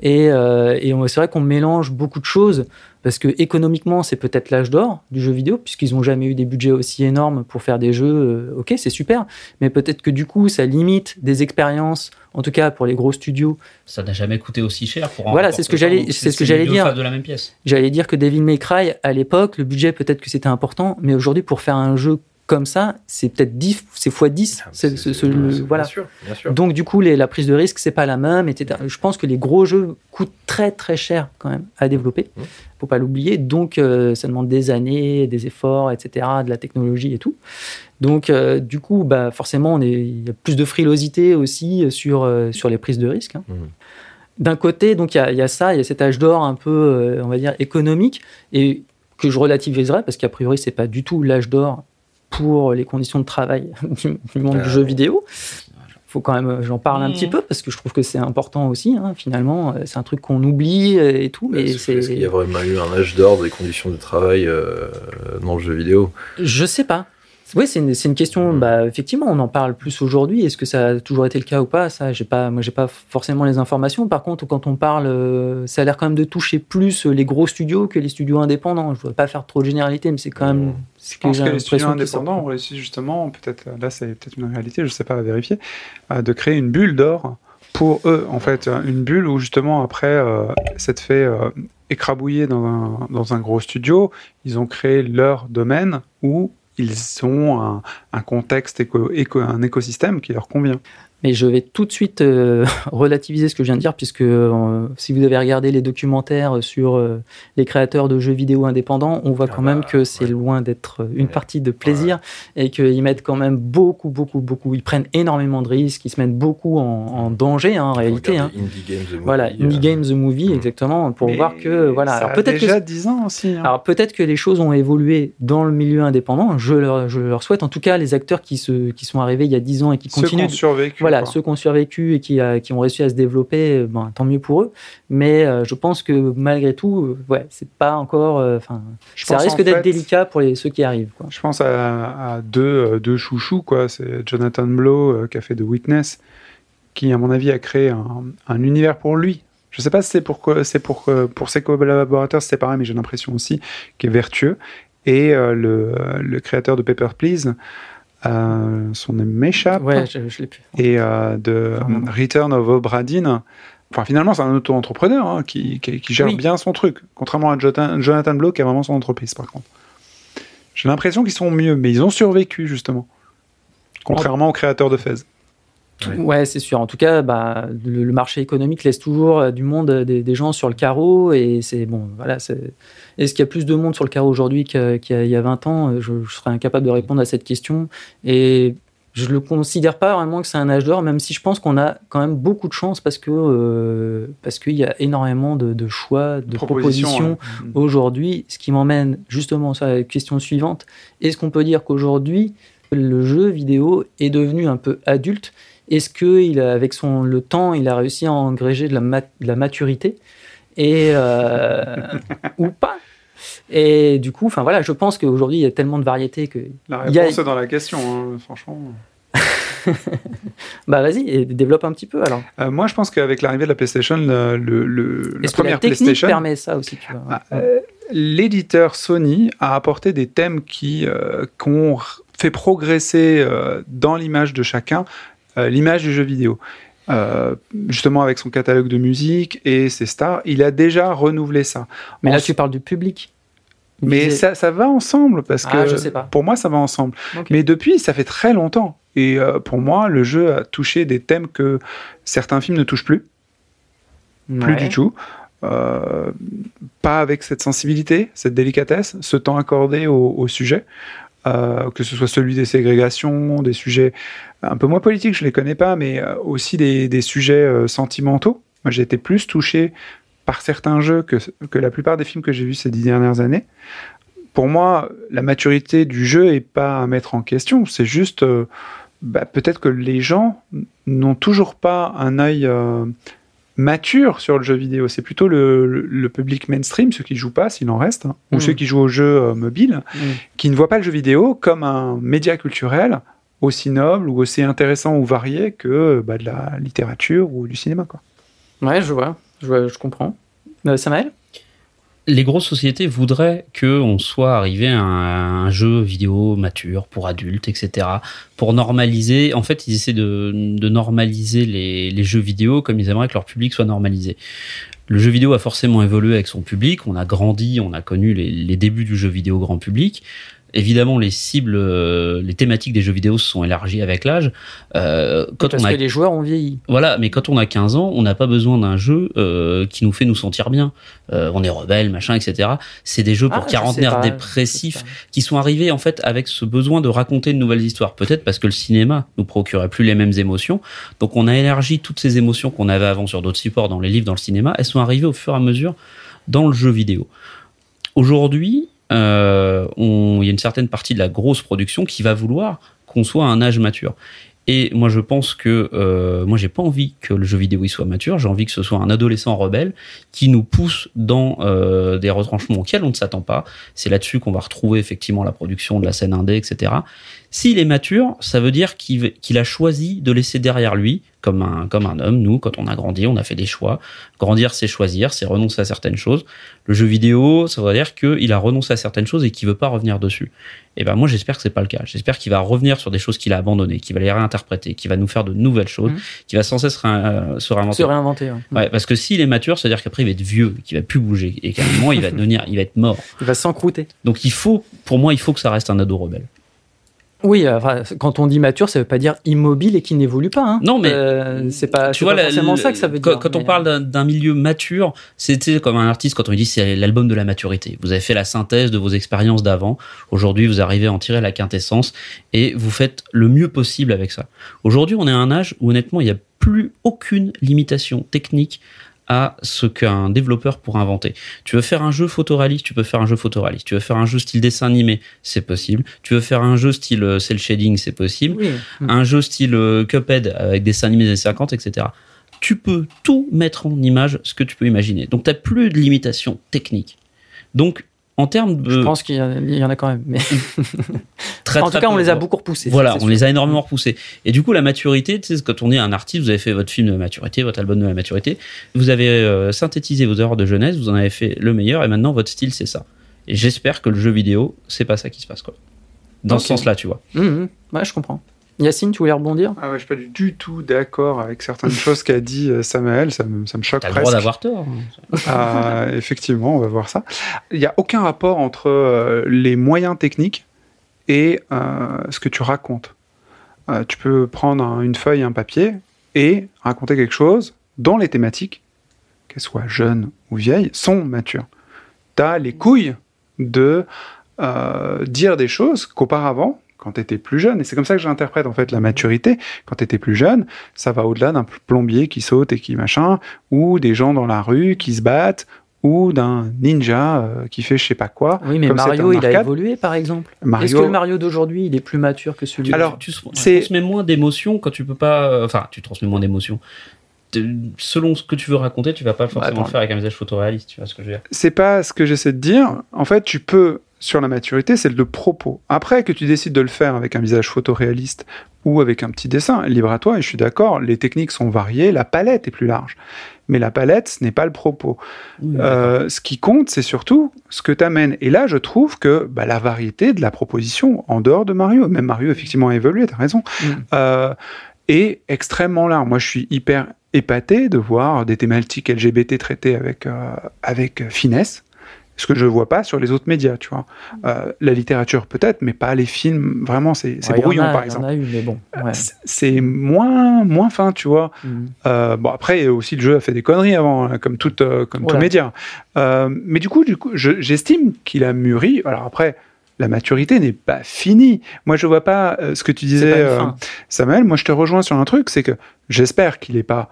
Et, euh, et c'est vrai qu'on mélange beaucoup de choses, parce que économiquement, c'est peut-être l'âge d'or du jeu vidéo, puisqu'ils n'ont jamais eu des budgets aussi énormes pour faire des jeux. euh, ok, c'est super, mais peut-être que du coup, ça limite des expériences, en tout cas pour les gros studios. Ça n'a jamais coûté aussi cher pour Voilà, c'est ce que j'allais- c'est ce que j'allais dire. de la même pièce. J'allais dire que Devil May Cry, à l'époque, le budget, peut-être que c'était important, mais aujourd'hui, pour faire un jeu comme ça, c'est peut-être 10, c'est x 10. Ah, bien voilà. sûr, bien sûr. Donc du coup, les- la prise de risque, c'est pas la même, etc. Je pense que les gros jeux coûtent très très cher quand même à développer. Mmh. Faut pas l'oublier. Donc euh, ça demande des années, des efforts, etc., de la technologie et tout. Donc euh, du coup, bah forcément, on est, il y a plus de frilosité aussi sur euh, sur les prises de risque. hein. Mmh. D'un côté, donc il y a, il y a ça, il y a cet âge d'or un peu, euh, on va dire économique et que je relativiserai parce qu'a priori c'est pas du tout l'âge d'or pour les conditions de travail *laughs* du, du monde Euh, du jeu vidéo. Faut quand même, euh, j'en parle un petit peu parce que je trouve que c'est important aussi. hein, finalement, Euh, c'est un truc qu'on oublie euh, et tout, mais Est-ce est-ce qu'il y a c'est, vraiment eu un âge d'or des conditions de travail euh, dans le jeu vidéo? Je sais pas. Oui, c'est une, question. Mhm. Bah, effectivement, on en parle plus aujourd'hui. Est-ce que ça a toujours été le cas ou pas? Ça, j'ai pas. Moi, j'ai pas forcément les informations. Par contre, quand on parle, euh, ça a l'air quand même de toucher plus les gros studios que les studios indépendants. Je voudrais pas faire trop de généralité, mais c'est quand même. Mhm. ce Je pense que les studios indépendants ont réussi justement, peut-être là c'est peut-être une réalité, je sais pas à vérifier, euh, de créer une bulle d'or pour eux en fait, euh, une bulle où justement après euh, fait euh, écrabouiller dans un, dans un gros studio, ils ont créé leur domaine où ils ont un, contexte, éco- un écosystème qui leur convient. Mais je vais tout de suite euh, *laughs* relativiser ce que je viens de dire, puisque euh, si vous avez regardé les documentaires sur euh, les créateurs de jeux vidéo indépendants, on voit Ah quand bah, même que c'est ouais. loin d'être une Ouais. partie de plaisir et qu'ils mettent quand même beaucoup, beaucoup, beaucoup. Ils prennent énormément de risques, ils se mettent beaucoup en, en danger hein, en réalité. hein. Indie Games the Movie, Voilà, Indie Game the Movie, Mhm. exactement, pour Mais voir que voilà. ça Alors a peut-être que déjà 10 ans aussi. hein. alors peut-être que les choses ont évolué dans le milieu indépendant. Je leur, je leur souhaite. En tout cas, les acteurs qui se, qui sont arrivés il y a 10 ans et qui Ceux qui continuent ont survécu. voilà, quoi. ceux qui ont survécu et qui, qui ont réussi à se développer, euh, ben, tant mieux pour eux. Mais euh, je pense que malgré tout, euh, ouais, c'est pas encore. euh, Enfin, ça risque d'être délicat pour les, ceux qui arrivent. Quoi. Je pense à, à deux, euh, deux chouchous, quoi. C'est Jonathan Blow euh, qui a fait The Witness, qui, à mon avis, a créé un, un univers pour lui. Je sais pas si c'est pour, c'est pour, ses collaborateurs, c'est pareil, mais j'ai l'impression aussi qu'il est vertueux. Et euh, le, le créateur de Paper Please, euh, son nom m'échappe, Ouais, je, je l'ai plus. et euh, de. Return of Obra Dinn. Enfin, finalement, c'est un auto-entrepreneur hein, qui, qui, qui gère Oui. bien son truc, contrairement à Jonathan, Blow qui a vraiment son entreprise, par contre. J'ai l'impression qu'ils sont mieux, mais ils ont survécu, justement. Contrairement aux créateurs de Fez. Ouais. Ouais, c'est sûr. En tout cas, bah, le, le marché économique laisse toujours euh, du monde, euh, des, des gens sur le carreau. Et c'est bon, voilà. Est-ce qu'il y a plus de monde sur le carreau aujourd'hui qu'il y, a- qu'il y a- il y a 20 ans je, je serais incapable de répondre à cette question. Et je le considère pas vraiment que c'est un âge d'or, même si je pense qu'on a quand même beaucoup de chance parce que euh, parce qu'il y a énormément de, de choix, de propositions, ouais. aujourd'hui, ce qui m'emmène justement sur la question suivante. Est-ce qu'on peut dire qu'aujourd'hui, le jeu vidéo est devenu un peu adulte Est-ce qu'avec son le temps, il a réussi à engréger de la, mat- de la maturité et euh, *laughs* ou pas? Et du coup, enfin voilà, je pense qu'aujourd'hui, il y a tellement de variétés que La Il y a- réponse est dans la question, hein, franchement. *laughs* bah vas-y, développe un petit peu alors. Euh, moi, je pense qu'avec l'arrivée de la PlayStation, le, le- le- la que la première technique PlayStation, permet ça aussi tu vois? Ah, euh, l'éditeur Sony a apporté des thèmes qui, euh, r- fait progresser dans l'image de chacun l'image du jeu vidéo. Euh, justement avec son catalogue de musique et ses stars, il a déjà renouvelé ça. Mais là, tu parles du public. mais ça, ça va ensemble parce Ah, que je sais pas. pour moi ça va ensemble. Mais depuis, ça fait très longtemps. Et euh, pour moi, le jeu a touché des thèmes que certains films ne touchent plus, plus du tout. Euh, pas avec cette sensibilité, cette délicatesse, ce temps accordé au, au sujet, euh, que ce soit celui des ségrégations, des sujets un peu moins politiques, je les connais pas, mais euh, aussi des, sujets euh, sentimentaux. Moi, j'ai été plus touché par certains jeux que, que la plupart des films que j'ai vus ces dix dernières années. pour moi, la maturité du jeu est pas à mettre en question. C'est juste, bah, peut-être que les gens n'ont toujours pas un œil mature sur le jeu vidéo. C'est plutôt le, le- le public mainstream, ceux qui jouent pas, s'il en reste, hein, ou Mm. ceux qui jouent aux jeux euh, mobiles, Mm. qui ne voient pas le jeu vidéo comme un média culturel aussi noble ou aussi intéressant ou varié que bah, de la littérature ou du cinéma. Quoi. Ouais, je vois, je, vois, je comprends. Euh, Samael? Les grosses sociétés voudraient que on soit arrivé à un, jeu vidéo mature pour adultes, etc. Pour normaliser, en fait, ils essaient de, normaliser les, jeux vidéo comme ils aimeraient que leur public soit normalisé. Le jeu vidéo a forcément évolué avec son public. On a grandi, on a connu les débuts du jeu vidéo grand public. Évidemment, les cibles, euh, les thématiques des jeux vidéo se sont élargies avec l'âge. Euh, quand Parce on a que les joueurs ont vieilli. voilà, mais quand on a 15 ans, on n'a pas besoin d'un jeu euh, qui nous fait nous sentir bien. Euh, on est rebelle, machin, etc. C'est des jeux pour Ah, quarantenaires dépressifs qui sont arrivés en fait avec ce besoin de raconter de nouvelles histoires. Peut-être parce que le cinéma nous procurait plus les mêmes émotions. Donc on a élargi toutes ces émotions qu'on avait avant sur d'autres supports, dans les livres, dans le cinéma. Elles sont arrivées au fur et à mesure dans le jeu vidéo. Aujourd'hui, euh, il y a une certaine partie de la grosse production qui va vouloir qu'on soit à un âge mature. Et moi, je pense que euh, moi, j'ai pas envie que le jeu vidéo soit mature. J'ai envie que ce soit un adolescent rebelle qui nous pousse dans euh, des retranchements auxquels on ne s'attend pas. C'est là-dessus qu'on va retrouver effectivement la production de la scène indé, etc. S'il est mature, ça veut dire qu'il a choisi de laisser derrière lui, comme un, comme un homme, nous, quand on a grandi, on a fait des choix. Grandir, c'est choisir, c'est renoncer à certaines choses. Le jeu vidéo, ça veut dire qu'il a renoncé à certaines choses et qu'il veut pas revenir dessus. Et ben moi, j'espère que c'est pas le cas. J'espère qu'il va revenir sur des choses qu'il a abandonnées, qu'il va les réinterpréter, qu'il va nous faire de nouvelles choses, Mhm. qu'il va sans cesse euh, se réinventer. Se réinventer. ouais. Ouais, parce que s'il est mature, ça veut dire qu'après il va être vieux, qu'il va plus bouger et qu'à un moment il va *laughs* devenir, il va être mort. Il va s'encrouter. Donc il faut, pour moi, il faut que ça reste un ado rebelle. Oui, euh, enfin, quand on dit mature, ça veut pas dire immobile et qui n'évolue pas. hein. Non, mais Euh, c'est pas, tu vois, pas forcément ça que ça veut quand, dire. quand on parle d'un- d'un milieu mature, c'était comme un artiste quand on lui dit c'est l'album de la maturité. Vous avez fait la synthèse de vos expériences d'avant. Aujourd'hui, vous arrivez à en tirer la quintessence et vous faites le mieux possible avec ça. Aujourd'hui, on est à un âge où honnêtement, il n'y a plus aucune limitation technique à ce qu'un développeur pourrait inventer. Tu veux faire un jeu photoréaliste, tu peux faire un jeu photoréaliste. Tu veux faire un jeu style dessin animé, c'est possible. Tu veux faire un jeu style euh, cel shading, c'est possible Oui. un jeu style euh, Cuphead avec des dessins animés des années 50, etc. Tu peux tout mettre en image, ce que tu peux imaginer. Donc, tu n'as plus de limitations techniques. Donc, en termes de... Je pense qu'il y, en a- il y en a quand même. Mais *laughs* très, en tout cas, on les a beaucoup repoussés. Voilà, on les a énormément repoussés. Et du coup, la maturité, quand on est un artiste, vous avez fait votre film de maturité, votre album de la maturité, vous avez euh, synthétisé vos erreurs de jeunesse, vous en avez fait le meilleur, et maintenant votre style, c'est ça. Et j'espère que le jeu vidéo, c'est pas ça qui se passe, quoi. Dans ce sens-là, tu vois. Hum, hum. Ouais, je comprends. Yacine, tu voulais rebondir? Ah ouais, je suis pas du tout d'accord avec certaines choses qu'a dit euh, Samuel, ça me, ça me choque T'as le presque. droit d'avoir tort. hein. Ah, *laughs* effectivement, on va voir ça. Il n'y a aucun rapport entre euh, les moyens techniques et euh, ce que tu racontes. Euh, tu peux prendre un- une feuille, un papier et raconter quelque chose dont les thématiques, qu'elles soient jeunes ou vieilles, sont matures. Tu as les couilles de euh, dire des choses qu'auparavant, quand tu étais plus jeune, et c'est comme ça que j'interprète en fait la maturité, quand tu étais plus jeune, ça va au-delà d'un plombier qui saute et qui machin, ou des gens dans la rue qui se battent, ou d'un ninja euh, qui fait je sais pas quoi. Oui, mais Comme Mario, il a évolué, par exemple. Mario- Est-ce que le Mario d'aujourd'hui, il est plus mature que celui Alors, tu, tu transmets moins d'émotions quand tu peux pas. euh, Enfin, tu transmets moins d'émotions. Selon ce que tu veux raconter, tu vas pas forcément attends. le faire avec un visage photoréaliste. Tu vois ce que je veux dire? C'est pas ce que j'essaie de dire. En fait, tu peux, sur la maturité, c'est le propos. Après, que tu décides de le faire avec un visage photoréaliste ou avec un petit dessin, libre à toi, et je suis d'accord, les techniques sont variées, la palette est plus large. Mais la palette, ce n'est pas le propos. Euh, ce qui compte, c'est surtout ce que tu amènes. Et là, je trouve que bah, la variété de la proposition, en dehors de Mario, même Mario effectivement a évolué, tu as raison, euh, est extrêmement large. Moi, je suis hyper épaté de voir des thématiques LGBT traitées avec, euh, avec finesse, ce que je ne vois pas sur les autres médias, tu vois. Euh, la littérature peut-être, mais pas les films, vraiment, c'est Ouais, brouillon, a- par il y en exemple. a eu, mais bon. ouais. C'est- moins, moins fin, tu vois. Mm. Euh, bon après aussi le jeu a fait des conneries avant, hein, comme tout euh, comme tout Voilà. média. Euh, mais du coup, du coup, je- j'estime qu'il a mûri. Alors après, la maturité n'est pas finie. Moi, je vois pas euh, ce que tu disais, euh. Samuel. Moi, je te rejoins sur un truc, c'est que j'espère qu'il n'est pas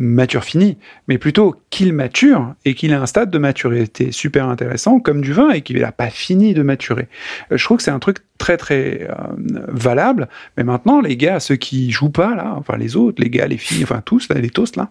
mature fini, mais plutôt qu'il mature et qu'il ait un stade de maturité super intéressant, comme du vin, et qu'il n'a pas fini de maturer. Euh, je trouve que c'est un truc très très euh, valable, mais maintenant les gars, ceux qui jouent pas là, enfin les autres, les gars, les filles, enfin tous là, les toasts là,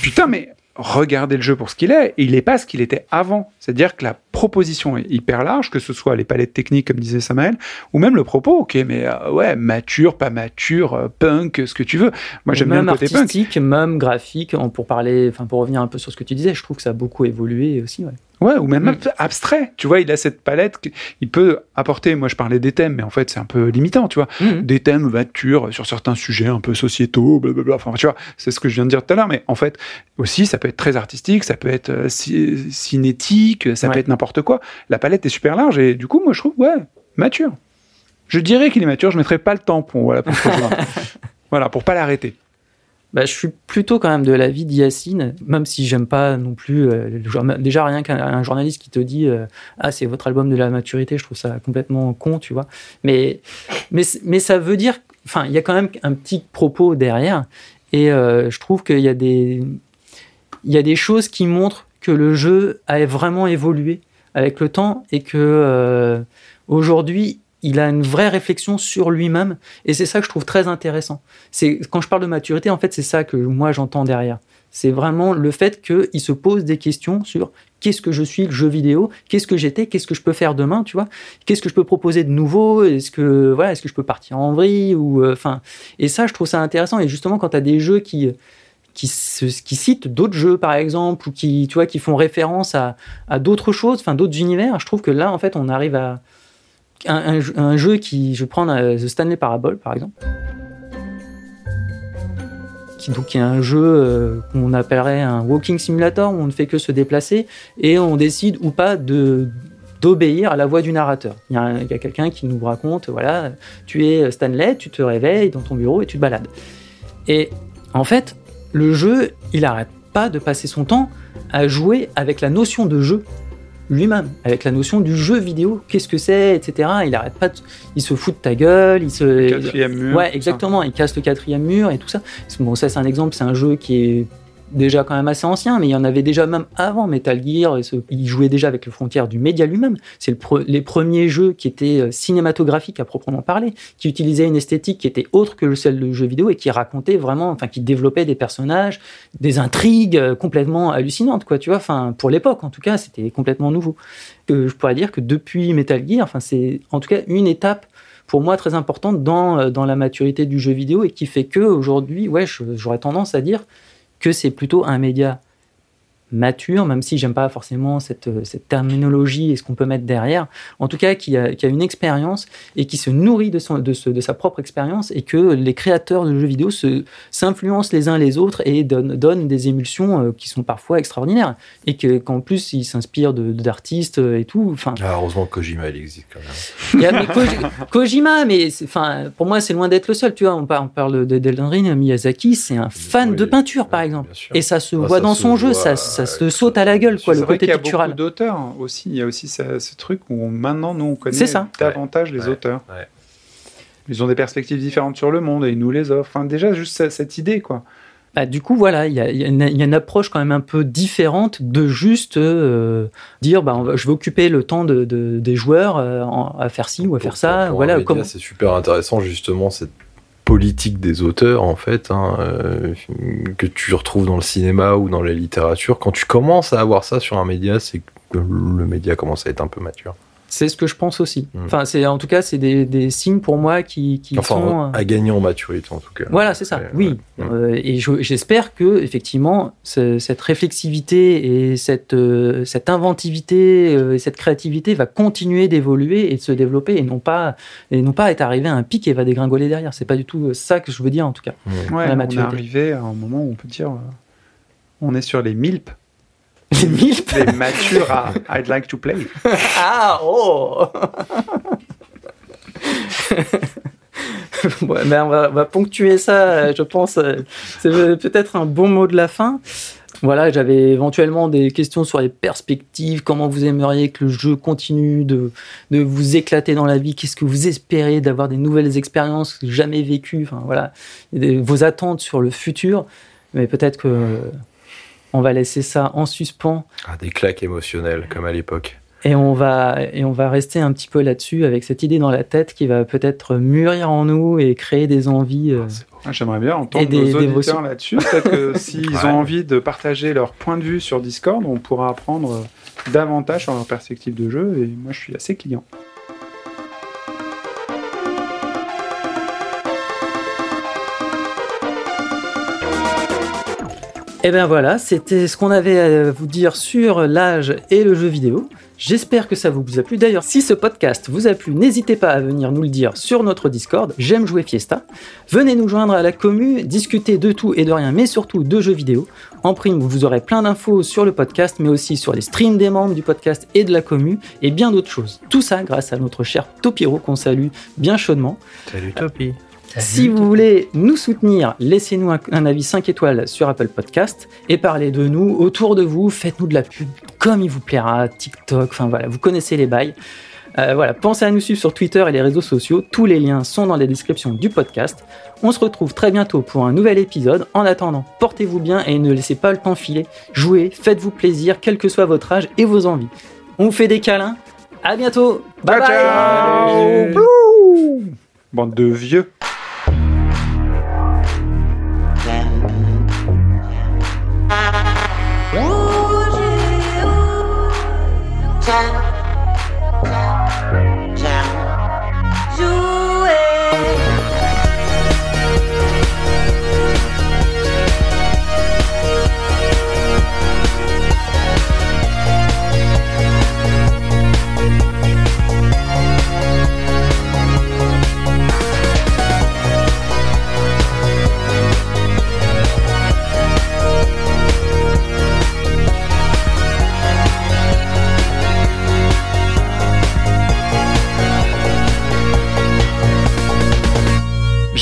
putain mais regardez le jeu pour ce qu'il est, et il n'est pas ce qu'il était avant. C'est-à-dire que la proposition est hyper large, que ce soit les palettes techniques, comme disait Samuel, ou même le propos, ok, mais euh, ouais, mature, pas mature, euh, punk, ce que tu veux. Moi, j'aime bien le côté artistique, même graphique, pour parler, enfin, pour revenir un peu sur ce que tu disais, je trouve que ça a beaucoup évolué aussi, ouais. Ouais, ou même, abstrait. Tu vois, il a cette palette, il peut apporter, moi je parlais des thèmes, mais en fait c'est un peu limitant, tu vois. Mhm. Des thèmes matures sur certains sujets un peu sociétaux, blablabla. Enfin, tu vois, c'est ce que je viens de dire tout à l'heure, mais en fait, aussi, ça peut être très artistique, ça peut être euh, cinétique, ça peut être n'importe quoi. La palette est super large et du coup, moi je trouve, ouais, mature. Je dirais qu'il est mature, je mettrai pas le tampon, voilà, pour, *laughs* voilà, pour pas l'arrêter bah, je suis plutôt quand même de l'avis d'Yacine, même si j'aime pas non plus. Euh, déjà, rien qu'un journaliste qui te dit euh, Ah, c'est votre album de la maturité, je trouve ça complètement con, tu vois. Mais, mais, mais ça veut dire. Enfin, il y a quand même un petit propos derrière. Et euh, je trouve qu'il y, a des, y a des choses qui montrent que le jeu a vraiment évolué avec le temps et que aujourd'hui, il a une vraie réflexion sur lui-même et c'est ça que je trouve très intéressant. C'est quand je parle de maturité, en fait, c'est ça que moi j'entends derrière. C'est vraiment le fait qu'il se pose des questions sur qu'est-ce que je suis le jeu vidéo, qu'est-ce que j'étais, qu'est-ce que je peux faire demain, tu vois, qu'est-ce que je peux proposer de nouveau, est-ce que voilà, est-ce que je peux partir en vrille ou euh, enfin et ça je trouve ça intéressant et justement quand tu as des jeux qui qui, qui citent d'autres jeux par exemple ou qui tu vois qui font référence à, à d'autres choses, enfin d'autres univers, je trouve que là en fait on arrive à un, jeu qui, je prends The Stanley Parable par exemple, qui donc est un jeu euh, qu'on appellerait un walking simulator où on ne fait que se déplacer et on décide ou pas de d'obéir à la voix du narrateur. Il y a, quelqu'un qui nous raconte, voilà, tu es Stanley, tu te réveilles dans ton bureau et tu te balades. Et en fait, le jeu, il n'arrête pas de passer son temps à jouer avec la notion de jeu lui-même, avec la notion du jeu vidéo, qu'est-ce que c'est, etc. Il arrête pas, il se fout de ta gueule, il se. Le quatrième mur. Ouais, exactement, il casse le quatrième mur et tout ça. Bon, ça c'est un exemple, c'est un jeu qui est déjà quand même assez ancien, mais il y en avait déjà même avant Metal Gear. Et il jouait déjà avec le frontière du média lui-même. C'est le les premiers jeux qui étaient euh, cinématographiques à proprement parler, qui utilisaient une esthétique qui était autre que celle du jeu vidéo et qui racontait vraiment, enfin, qui développait des personnages, des intrigues euh, complètement hallucinantes, quoi. Tu vois, enfin, pour l'époque, en tout cas, c'était complètement nouveau. je pourrais dire que depuis Metal Gear, enfin, c'est en tout cas une étape pour moi très importante dans, euh, dans la maturité du jeu vidéo et qui fait que aujourd'hui, ouais, j'aurais tendance à dire que c'est plutôt un média mature, même si j'aime pas forcément cette, euh, cette, terminologie et ce qu'on peut mettre derrière, en tout cas qui a, qui a une expérience et qui se nourrit de, son, de, ce, de sa propre expérience et que les créateurs de jeux vidéo s'influencent les uns les autres et donnent, donnent des émulsions euh, qui sont parfois extraordinaires et qu'en plus ils s'inspirent d'artistes euh, et tout. Enfin, ah, heureusement Kojima il existe quand même. mais Kojima, mais enfin, pour moi c'est loin d'être le seul. Tu vois, on parle, on parle de Ring, Miyazaki, c'est un fan de peinture par exemple, et ça se ah, voit dans son jeu, ça, ça ça se saute à la gueule, quoi, le côté pictural. Il y a beaucoup d'auteurs aussi. Il y a aussi ce, truc où maintenant, nous, on connaît davantage les auteurs. Ils ont des perspectives différentes sur le monde et ils nous les offrent. Enfin, déjà, juste cette idée, quoi. Bah, du coup, voilà, il y, y, a une approche quand même un peu différente de juste euh, dire, bah, je vais occuper le temps de, des joueurs euh, à faire ci ou à faire ça. voilà, comme... C'est super intéressant justement cette politique des auteurs en fait hein, euh, que tu retrouves dans le cinéma ou dans la littérature quand tu commences à avoir ça sur un média c'est que le média commence à être un peu mature c'est ce que je pense aussi. Hmm. Enfin, c'est en tout cas, c'est des, des, signes pour moi qui, qui enfin, sont à gagner en maturité en tout cas. Voilà, c'est ça. oui, euh, et j'espère que effectivement cette réflexivité et cette euh, cette inventivité euh, et cette créativité va continuer d'évoluer et de se développer et non pas et non pas être arrivé à un pic et va dégringoler derrière. C'est pas du tout ça que je veux dire en tout cas. Ouais, on est arrivé à un moment où on peut dire on est sur les milpes les MILF Les matures à I'd like to play. *laughs* ah, oh *laughs* ben on, va, ponctuer ça, je pense. C'est peut-être un bon mot de la fin. Voilà, j'avais éventuellement des questions sur les perspectives, comment vous aimeriez que le jeu continue de, de vous éclater dans la vie, qu'est-ce que vous espérez d'avoir des nouvelles expériences jamais vécues, enfin voilà, vos attentes sur le futur. mais peut-être que on va laisser ça en suspens Ah, des claques émotionnelles, comme à l'époque. et on va et on va rester un petit peu là-dessus avec cette idée dans la tête qui va peut-être mûrir en nous et créer des envies. euh, Ah, J'aimerais bien entendre des nos auditeurs là-dessus. Peut-être que *laughs* s'ils Ouais. ont envie de partager leur point de vue sur Discord, on pourra apprendre euh, davantage sur leur perspective de jeu. Et moi, je suis assez client. Et bien voilà, c'était ce qu'on avait à vous dire sur l'âge et le jeu vidéo. J'espère que ça vous a plu. D'ailleurs, si ce podcast vous a plu, n'hésitez pas à venir nous le dire sur notre Discord, J'aime jouer Fiesta. Venez nous joindre à la commu, discuter de tout et de rien, mais surtout de jeux vidéo. En prime, vous aurez plein d'infos sur le podcast, mais aussi sur les streams des membres du podcast et de la commu, et bien d'autres choses. Tout ça grâce à notre cher Topiro qu'on salue bien chaudement. Salut Topi. Si vous voulez nous soutenir, laissez-nous un, un avis 5 étoiles sur Apple Podcast et parlez de nous autour de vous. Faites-nous de la pub comme il vous plaira, TikTok, enfin voilà, vous connaissez les bails. Euh, voilà, pensez à nous suivre sur Twitter et les réseaux sociaux. Tous les liens sont dans la description du podcast. On se retrouve très bientôt pour un nouvel épisode. En attendant, portez-vous bien et ne laissez pas le temps filer. Jouez, faites-vous plaisir, quel que soit votre âge et vos envies. On vous fait des câlins. À bientôt. Bye Ciao, bye. ciao. Bande de vieux.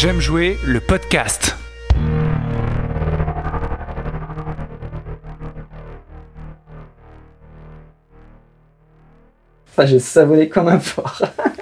J'aime jouer le podcast. Enfin, j'ai savonné comme un porc. *laughs*